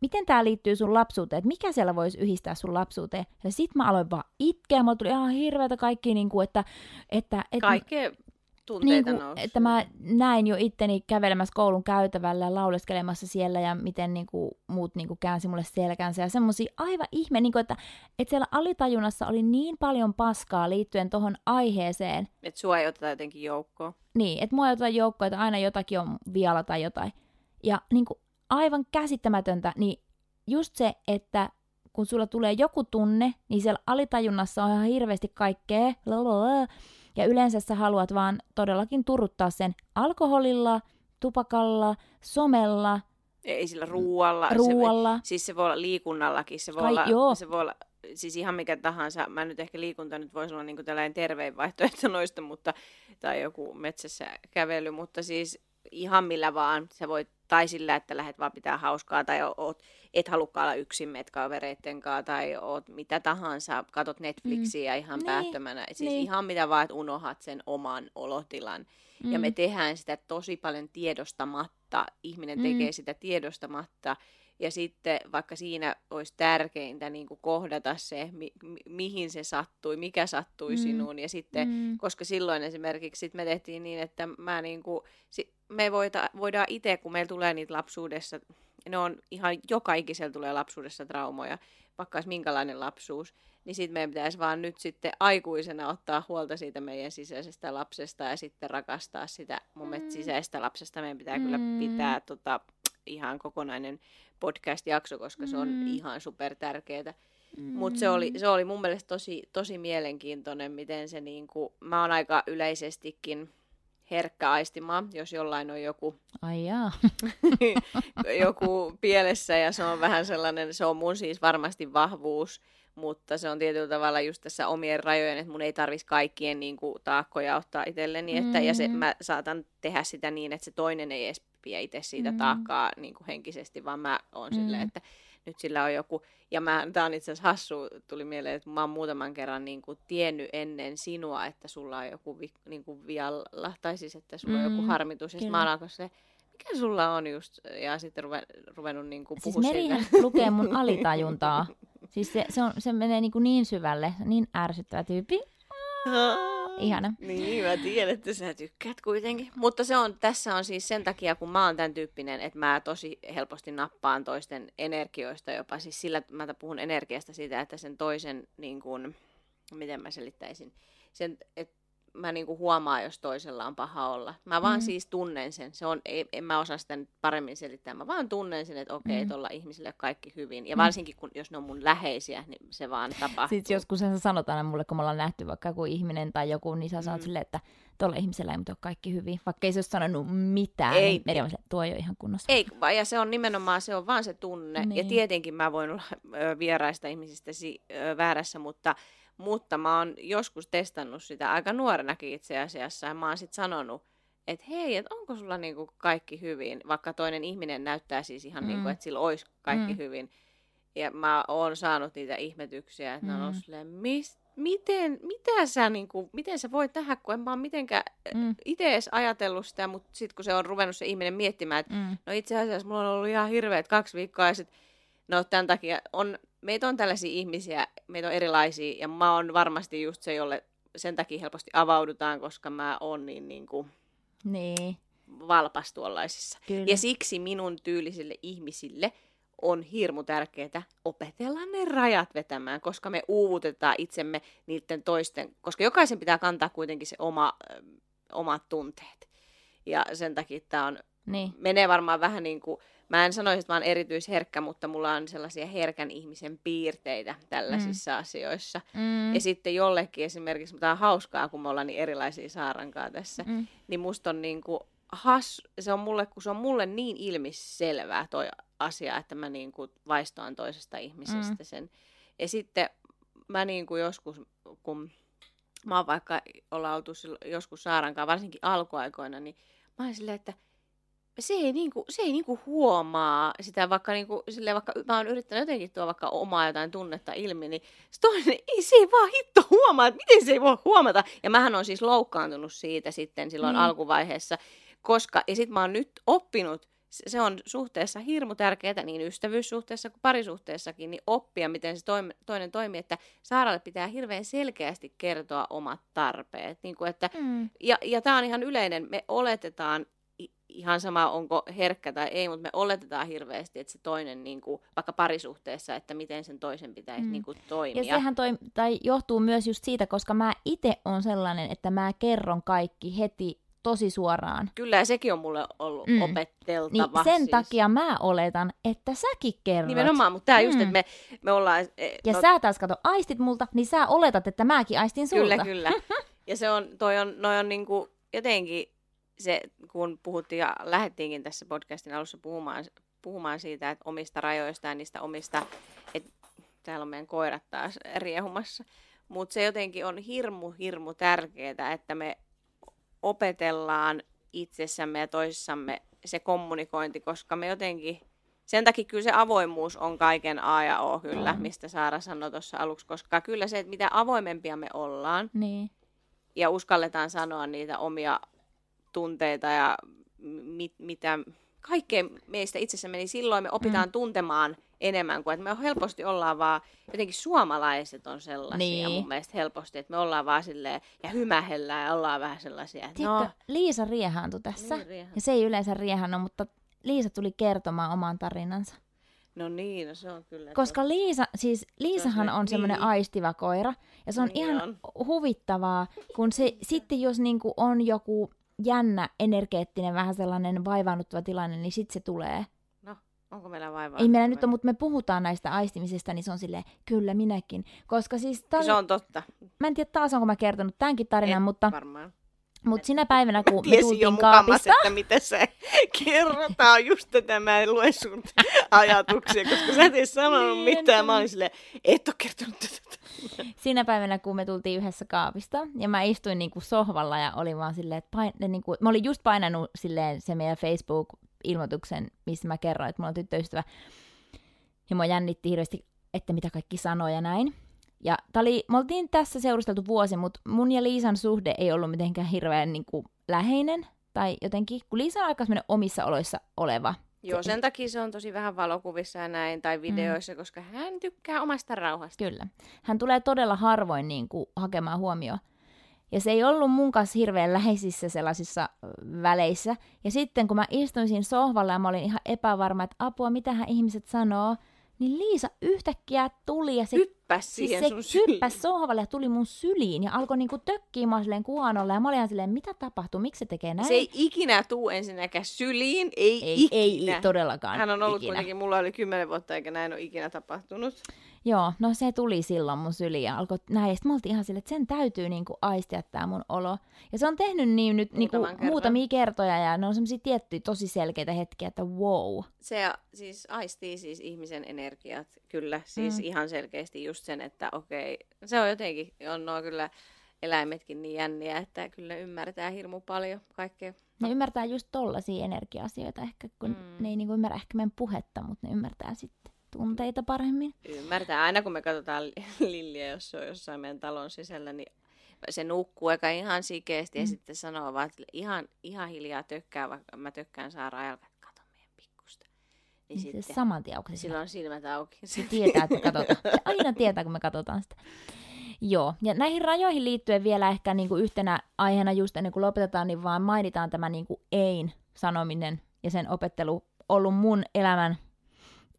miten tämä liittyy sun lapsuuteen, että mikä siellä voisi yhdistää sun lapsuuteen. Ja sit mä aloin vaan itkeä, mulla tuli ihan hirveätä kaikki, niin kuin, että, että, että... Kaikkea tunteita niin kuin, Että mä näin jo itteni kävelemässä koulun käytävällä ja lauleskelemassa siellä ja miten niin kuin, muut niin kuin, käänsi mulle selkänsä ja semmoisia aivan ihme, niin kuin, että, että siellä alitajunnassa oli niin paljon paskaa liittyen tuohon aiheeseen. Että sua ei oteta jotenkin joukkoon. Niin, että mua ei oteta joukkoon, että aina jotakin on vialla tai jotain. Ja niin kuin, aivan käsittämätöntä, niin just se, että kun sulla tulee joku tunne, niin siellä alitajunnassa on ihan hirveästi kaikkea, ja yleensä sä haluat vaan todellakin turuttaa sen alkoholilla, tupakalla, somella, ei sillä ruualla. ruualla. Se, siis se voi olla liikunnallakin, se voi, Kai, olla, joo. se voi olla siis ihan mikä tahansa. Mä nyt ehkä liikunta nyt voisi olla niin tällainen tervein vaihtoehto noista, mutta, tai joku metsässä kävely, mutta siis ihan millä vaan. Sä voit tai sillä, että lähdet vaan pitää hauskaa, tai oot, et halukka olla yksin met kavereitten kanssa, tai oot mitä tahansa, katot Netflixiä mm. ihan niin, päättömänä. Siis niin. ihan mitä vaan, että unohat sen oman olotilan. Mm. Ja me mm. tehdään sitä tosi paljon tiedostamatta. Ihminen mm. tekee sitä tiedostamatta. Ja sitten vaikka siinä olisi tärkeintä niin kuin kohdata se, mi- mi- mihin se sattui, mikä sattui mm. sinuun. Ja sitten, mm. koska silloin esimerkiksi sit me tehtiin niin, että mä niin kuin, si- me voita, voidaan itse, kun meillä tulee niitä lapsuudessa, ne on ihan, joka ikisellä tulee lapsuudessa traumoja, vaikka olisi minkälainen lapsuus, niin sitten meidän pitäisi vaan nyt sitten aikuisena ottaa huolta siitä meidän sisäisestä lapsesta ja sitten rakastaa sitä mun mm. sisäistä lapsesta. Meidän pitää mm. kyllä pitää tota, ihan kokonainen podcast-jakso, koska se on mm. ihan super tärkeää. Mm. Mutta se oli, se oli mun mielestä tosi, tosi mielenkiintoinen, miten se niinku, mä oon aika yleisestikin herkkä aistimaan, jos jollain on joku, Ai jaa. joku pielessä ja se on vähän sellainen, se on mun siis varmasti vahvuus, mutta se on tietyllä tavalla just tässä omien rajojen, että mun ei tarvitsisi kaikkien niin kuin, taakkoja ottaa itselleni, että, mm. ja se, mä saatan tehdä sitä niin, että se toinen ei edes vie itse siitä mm. taakkaa niin kuin henkisesti, vaan mä oon mm. silleen, että nyt sillä on joku, ja mä, tää on itse asiassa hassu, tuli mieleen, että mä oon muutaman kerran niin kuin tiennyt ennen sinua, että sulla on joku vi, niin kuin vialla, tai siis että sulla mm, on joku harmitus, ja mä alan se, mikä sulla on just, ja sitten ruven, ruvennut niin kuin siis Merihän lukee mun alitajuntaa. Siis se, se, on, se menee niin, kuin niin syvälle, niin ärsyttävä tyyppi. Ihana. Niin, mä tiedän, että sä tykkäät kuitenkin. Mutta se on, tässä on siis sen takia, kun mä oon tämän tyyppinen, että mä tosi helposti nappaan toisten energioista jopa. Siis sillä, mä puhun energiasta siitä, että sen toisen, niin kuin, miten mä selittäisin, sen, että mä niinku huomaan, jos toisella on paha olla. Mä vaan mm. siis tunnen sen. Se on, ei, en mä osaa sitä nyt paremmin selittää. Mä vaan tunnen sen, että okei, okay, mm. tuolla ihmisille kaikki hyvin. Ja mm. varsinkin, kun, jos ne on mun läheisiä, niin se vaan tapahtuu. Sitten joskus sä sanot aina mulle, kun me ollaan nähty vaikka joku ihminen tai joku, niin sä sanot mm. silleen, että tuolla ihmisellä ei ole kaikki hyvin. Vaikka ei se ole sanonut mitään, ei, niin meri tuo ei ole ihan kunnossa. Ei, ja se on nimenomaan, se on vaan se tunne. Niin. Ja tietenkin mä voin olla vieraista ihmisistä si- väärässä, mutta Mutta mä oon joskus testannut sitä aika nuorenakin itse asiassa, ja mä oon sitten sanonut, että hei, että onko sulla niinku kaikki hyvin, vaikka toinen ihminen näyttää siis ihan, niinku, mm. niinku, että sillä olisi kaikki mm. hyvin. Ja mä oon saanut niitä ihmetyksiä, että mm. ne on mm. ollut silleen, mist, miten, mitä sä, niin kuin, miten sä voit tähän, kun en mä ole mitenkään mm. itse edes ajatellut sitä, mutta sitten kun se on ruvennut se ihminen miettimään, että mm. no itse asiassa mulla on ollut ihan hirveät kaksi viikkoa ja sitten no tämän takia on, meitä on tällaisia ihmisiä, meitä on erilaisia ja mä oon varmasti just se, jolle sen takia helposti avaudutaan, koska mä oon niin, niin kuin, niin. valpas tuollaisissa. Kyllä. Ja siksi minun tyylisille ihmisille – on hirmu tärkeää opetella ne rajat vetämään, koska me uuvutetaan itsemme niiden toisten, koska jokaisen pitää kantaa kuitenkin se oma, ö, omat tunteet. Ja sen takia tämä on, niin. menee varmaan vähän niin kuin, mä en sanoisi, että mä oon erityisherkkä, mutta mulla on sellaisia herkän ihmisen piirteitä tällaisissa mm. asioissa. Mm. Ja sitten jollekin esimerkiksi, mutta on hauskaa, kun me ollaan niin erilaisia saarankaa tässä, mm. niin musta on niin kuin has, se on mulle, kun se on mulle niin ilmiselvää toi asia, että mä niin kuin vaistoan toisesta ihmisestä mm. sen. Ja sitten mä niin kuin joskus, kun mä oon vaikka ollaan oltu joskus Saarankaan, varsinkin alkuaikoina, niin mä oon silleen, että se ei, niinku, se ei niinku huomaa sitä, vaikka, niinku, silleen, vaikka mä oon yrittänyt jotenkin tuoda vaikka omaa jotain tunnetta ilmi, niin se toinen, ei se ei vaan hitto huomaa, että miten se ei voi huomata. Ja mähän on siis loukkaantunut siitä sitten silloin mm. alkuvaiheessa, koska, ja sitten mä oon nyt oppinut, se on suhteessa hirmu tärkeää, niin ystävyyssuhteessa kuin parisuhteessakin, niin oppia, miten se toinen toimii, että Saaralle pitää hirveän selkeästi kertoa omat tarpeet. Niin kuin että, mm. Ja, ja tämä on ihan yleinen, me oletetaan, ihan sama onko herkkä tai ei, mutta me oletetaan hirveästi, että se toinen, niin kuin, vaikka parisuhteessa, että miten sen toisen pitäisi mm. niin kuin, toimia. Ja sehän toi, tai johtuu myös just siitä, koska mä itse on sellainen, että mä kerron kaikki heti tosi suoraan. Kyllä, ja sekin on mulle ollut mm. opetteltava. Niin sen siis. takia mä oletan, että säkin kerrot. Nimenomaan, mutta tämä mm. just, että me, me ollaan... E, ja no... sä taas kato, aistit multa, niin sä oletat, että mäkin aistin sulta. Kyllä, kyllä. ja se on, toi on, noi on niinku jotenkin se, kun puhuttiin ja lähdettiinkin tässä podcastin alussa puhumaan, puhumaan siitä, että omista rajoista ja niistä omista, että täällä on meidän koirat taas riehumassa, mutta se jotenkin on hirmu, hirmu tärkeää, että me opetellaan itsessämme ja toisissamme se kommunikointi, koska me jotenkin, sen takia kyllä se avoimuus on kaiken A ja O kyllä, mm. mistä Saara sanoi tuossa aluksi, koska kyllä se, että mitä avoimempia me ollaan niin. ja uskalletaan sanoa niitä omia tunteita ja mit, mitä kaikkea meistä itsessämme, niin silloin me opitaan mm. tuntemaan enemmän kuin, että me helposti ollaan vaan, jotenkin suomalaiset on sellaisia niin. mun mielestä helposti, että me ollaan vaan silleen, ja hymähellään ja ollaan vähän sellaisia. Että Tiedätkö, no. Liisa riehaantui tässä, niin, ja se ei yleensä riehannu, mutta Liisa tuli kertomaan oman tarinansa. No niin, no se on kyllä. Koska Liisa, siis Liisahan on, on semmoinen niin. aistiva koira, ja se on niin ihan on. huvittavaa, kun se sitten jos niinku on joku jännä, energeettinen, vähän sellainen vaivaannuttava tilanne, niin sitten se tulee. Onko meillä vaivaa? Ei meillä nyt ole, mutta me puhutaan näistä aistimisesta, niin se on silleen, kyllä minäkin. Koska siis... Taas, se on totta. Mä en tiedä taas, onko mä kertonut tämänkin tarinan, Et mutta... varmaan. Mutta sinä päivänä, kun me tultiin kaapista... että miten se kerrotaan just tätä, mä en lue sun ajatuksia, koska sä et sanonut niin, mitään. Mä olin silleen, et ole kertonut tätä. Siinä päivänä, kun me tultiin yhdessä kaapista, ja mä istuin niinku sohvalla ja olin vaan silleen, että pain, niinku, mä olin just painanut silleen se meidän Facebook ilmoituksen, missä mä kerroin, että mulla on tyttöystävä. Ja mua jännitti hirveästi, että mitä kaikki sanoo ja näin. Ja oli, me oltiin tässä seurusteltu vuosi, mutta mun ja Liisan suhde ei ollut mitenkään hirveän niin kuin, läheinen. Tai jotenkin, kun Liisa on aika omissa oloissa oleva. Joo, sen takia se on tosi vähän valokuvissa ja näin, tai mm. videoissa, mm. koska hän tykkää omasta rauhasta. Kyllä. Hän tulee todella harvoin niin kuin, hakemaan huomioon. Ja se ei ollut mun kanssa hirveän läheisissä sellaisissa väleissä. Ja sitten kun mä istuin siinä sohvalla ja mä olin ihan epävarma, että apua, mitähän ihmiset sanoo, niin Liisa yhtäkkiä tuli ja se, hyppäs siis se sun sohvalle ja tuli mun syliin ja alkoi niinku tökkiä mua silleen kuonolle ja mä olin silleen, mitä tapahtuu, miksi se tekee näin? Se ei ikinä tuu ensinnäkään syliin, ei, ei ikinä. Ei todellakaan Hän on ollut ikinä. kuitenkin, mulla oli kymmenen vuotta eikä näin ole ikinä tapahtunut. Joo, no se tuli silloin mun syliin ja alkoi näin. Ja sitten me oltiin ihan silleen, että sen täytyy niinku aistia tämä mun olo. Ja se on tehnyt niin nyt niinku muutamia kertoja ja ne on semmoisia tiettyjä tosi selkeitä hetkiä, että wow. Se siis aistii siis ihmisen energiat, kyllä. Siis mm. ihan selkeästi just sen, että okei, se on jotenkin, on nuo kyllä eläimetkin niin jänniä, että kyllä ymmärtää hirmu paljon kaikkea. Ne ymmärtää just tollaisia energia-asioita ehkä, kun mm. ne ei niinku ymmärrä ehkä meidän puhetta, mutta ne ymmärtää sitten tunteita paremmin. Ymmärtää. Aina kun me katsotaan Lilliä, jos se on jossain meidän talon sisällä, niin se nukkuu eka ihan sikeesti mm. ja sitten sanoo vaan, että ihan, ihan hiljaa tökkää, vaikka mä tökkään Saara ajalta, että kato meidän pikkusta. Niin, niin sitten, se saman tien. Silloin on silmät auki. Se tietää, että katsotaan. Se aina tietää, kun me katsotaan sitä. Joo, ja näihin rajoihin liittyen vielä ehkä niin kuin yhtenä aiheena just ennen kuin lopetetaan, niin vaan mainitaan tämä niin kuin ein sanominen ja sen opettelu ollut mun elämän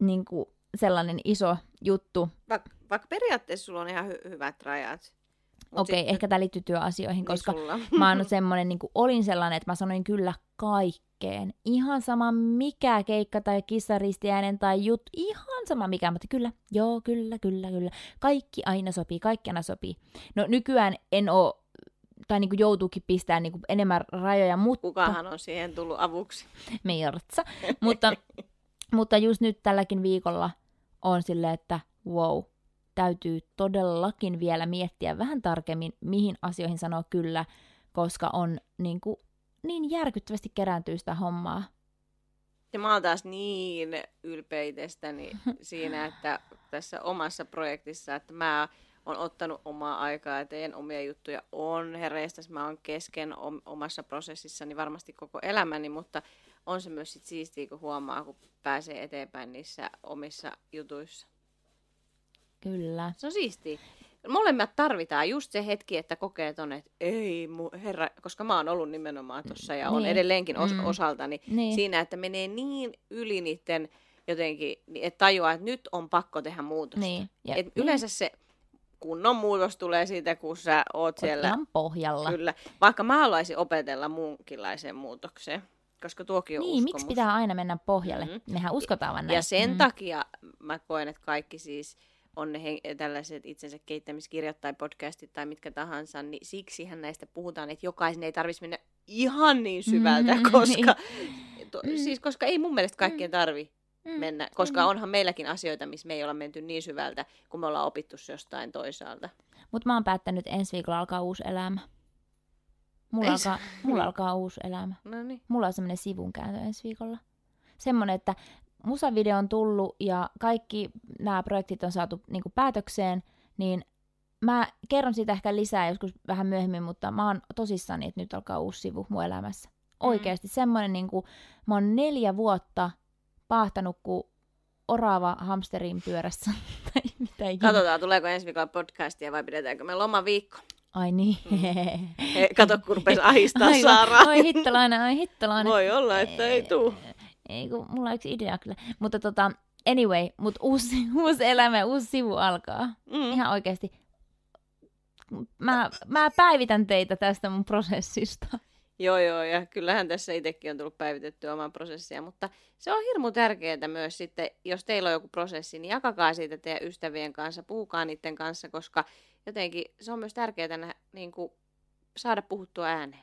niin kuin sellainen iso juttu. Vaikka vaik periaatteessa sulla on ihan hy- hyvät rajat. Okei, okay, ehkä tämä liittyy työasioihin, niin koska niin mä oon semmoinen, niin olin sellainen, että mä sanoin kyllä kaikkeen. Ihan sama mikä keikka tai kissaristiäinen tai jut, ihan sama mikä, mutta kyllä, joo, kyllä, kyllä, kyllä. Kaikki aina sopii, kaikki aina sopii. No nykyään en oo tai niin kuin joutuukin pistämään niin kuin enemmän rajoja, mutta... Kukahan on siihen tullut avuksi? Meirtsa. mutta, mutta just nyt tälläkin viikolla on silleen, että wow, täytyy todellakin vielä miettiä vähän tarkemmin, mihin asioihin sanoo kyllä, koska on niin, kuin, niin järkyttävästi kerääntyy sitä hommaa. Ja mä oon taas niin ylpeitestäni siinä, että tässä omassa projektissa, että mä oon ottanut omaa aikaa ja teen omia juttuja. On hereistä, mä oon kesken omassa prosessissani varmasti koko elämäni, mutta on se myös sit siistiä, kun huomaa, kun pääsee eteenpäin niissä omissa jutuissa. Kyllä. Se on siistiä. Molemmat tarvitaan just se hetki, että kokee ton, että ei mu, herra, koska mä oon ollut nimenomaan tuossa ja on niin. edelleenkin os, mm. osaltani niin. siinä, että menee niin yli niiden jotenkin, että tajuaa, että nyt on pakko tehdä muutosta. Niin. Ja, Et niin. Yleensä se kunnon muutos tulee siitä, kun sä oot siellä. Ihan pohjalla. Kyllä. Vaikka mä haluaisin opetella muunkinlaiseen muutokseen koska tuokin on Niin, uskomus. miksi pitää aina mennä pohjalle? Mm-hmm. Mehän uskotaan vaan näin. Ja sen mm. takia mä koen, että kaikki siis on ne he, tällaiset itsensä kehittämiskirjat tai podcastit tai mitkä tahansa, niin siksihän näistä puhutaan, että jokaisen ei tarvitsisi mennä ihan niin syvältä, mm, koska, to, mm. siis, koska ei mun mielestä kaikkien mm. tarvi mm. mennä, koska mm. onhan meilläkin asioita, missä me ei olla menty niin syvältä, kun me ollaan opittu jostain toisaalta. Mutta mä oon päättänyt, että ensi viikolla alkaa uusi elämä. Mulla, alkaa, mulla alkaa uusi elämä. No niin. Mulla on semmoinen sivunkääntö ensi viikolla. Semmoinen, että musavideo on tullut ja kaikki nämä projektit on saatu niin kuin päätökseen, niin mä kerron siitä ehkä lisää joskus vähän myöhemmin, mutta mä oon tosissani, että nyt alkaa uusi sivu mun elämässä. Mm. Oikeasti semmoinen, niin kuin, mä oon neljä vuotta paahtanut kuin orava hamsterin pyörässä. mitä Katsotaan, tuleeko ensi viikolla podcastia vai pidetäänkö me lomaviikko. Ai niin. Mm. Kato, kun rupesi ahistaa Saaraa. Ai hittolainen, ai hittolainen. Voi olla, että ei tuu. Ei, kun mulla on yksi idea kyllä. Mutta tota, anyway, mutta uusi, uusi elämä, uusi sivu alkaa. Mm. Ihan oikeasti. Mä, mä päivitän teitä tästä mun prosessista. Joo, joo, ja kyllähän tässä itsekin on tullut päivitettyä oman prosessia, mutta se on hirmu tärkeää myös sitten, jos teillä on joku prosessi, niin jakakaa siitä teidän ystävien kanssa, puhukaa niiden kanssa, koska jotenkin se on myös tärkeää niin kuin, saada puhuttua ääneen.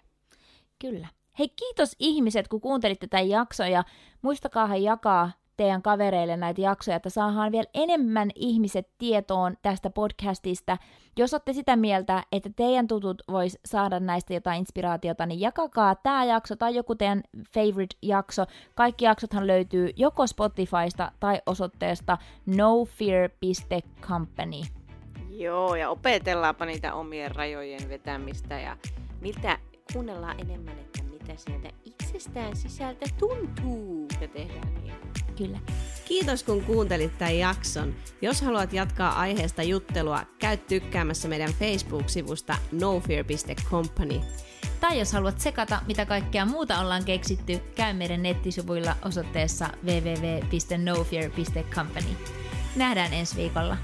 Kyllä. Hei kiitos ihmiset, kun kuuntelitte tämän jakson ja muistakaa jakaa teidän kavereille näitä jaksoja, että saadaan vielä enemmän ihmiset tietoon tästä podcastista. Jos olette sitä mieltä, että teidän tutut vois saada näistä jotain inspiraatiota, niin jakakaa tämä jakso tai joku teidän favorite jakso. Kaikki jaksothan löytyy joko Spotifysta tai osoitteesta nofear.company. Joo, ja opetellaanpa niitä omien rajojen vetämistä ja mitä kuunnellaan enemmän, että mitä sieltä itsestään sisältä tuntuu ja tehdään niin. Kyllä. Kiitos kun kuuntelit tämän jakson. Jos haluat jatkaa aiheesta juttelua, käy tykkäämässä meidän Facebook-sivusta nofear.company. Tai jos haluat sekata, mitä kaikkea muuta ollaan keksitty, käy meidän nettisivuilla osoitteessa www.nofear.company. Nähdään ensi viikolla.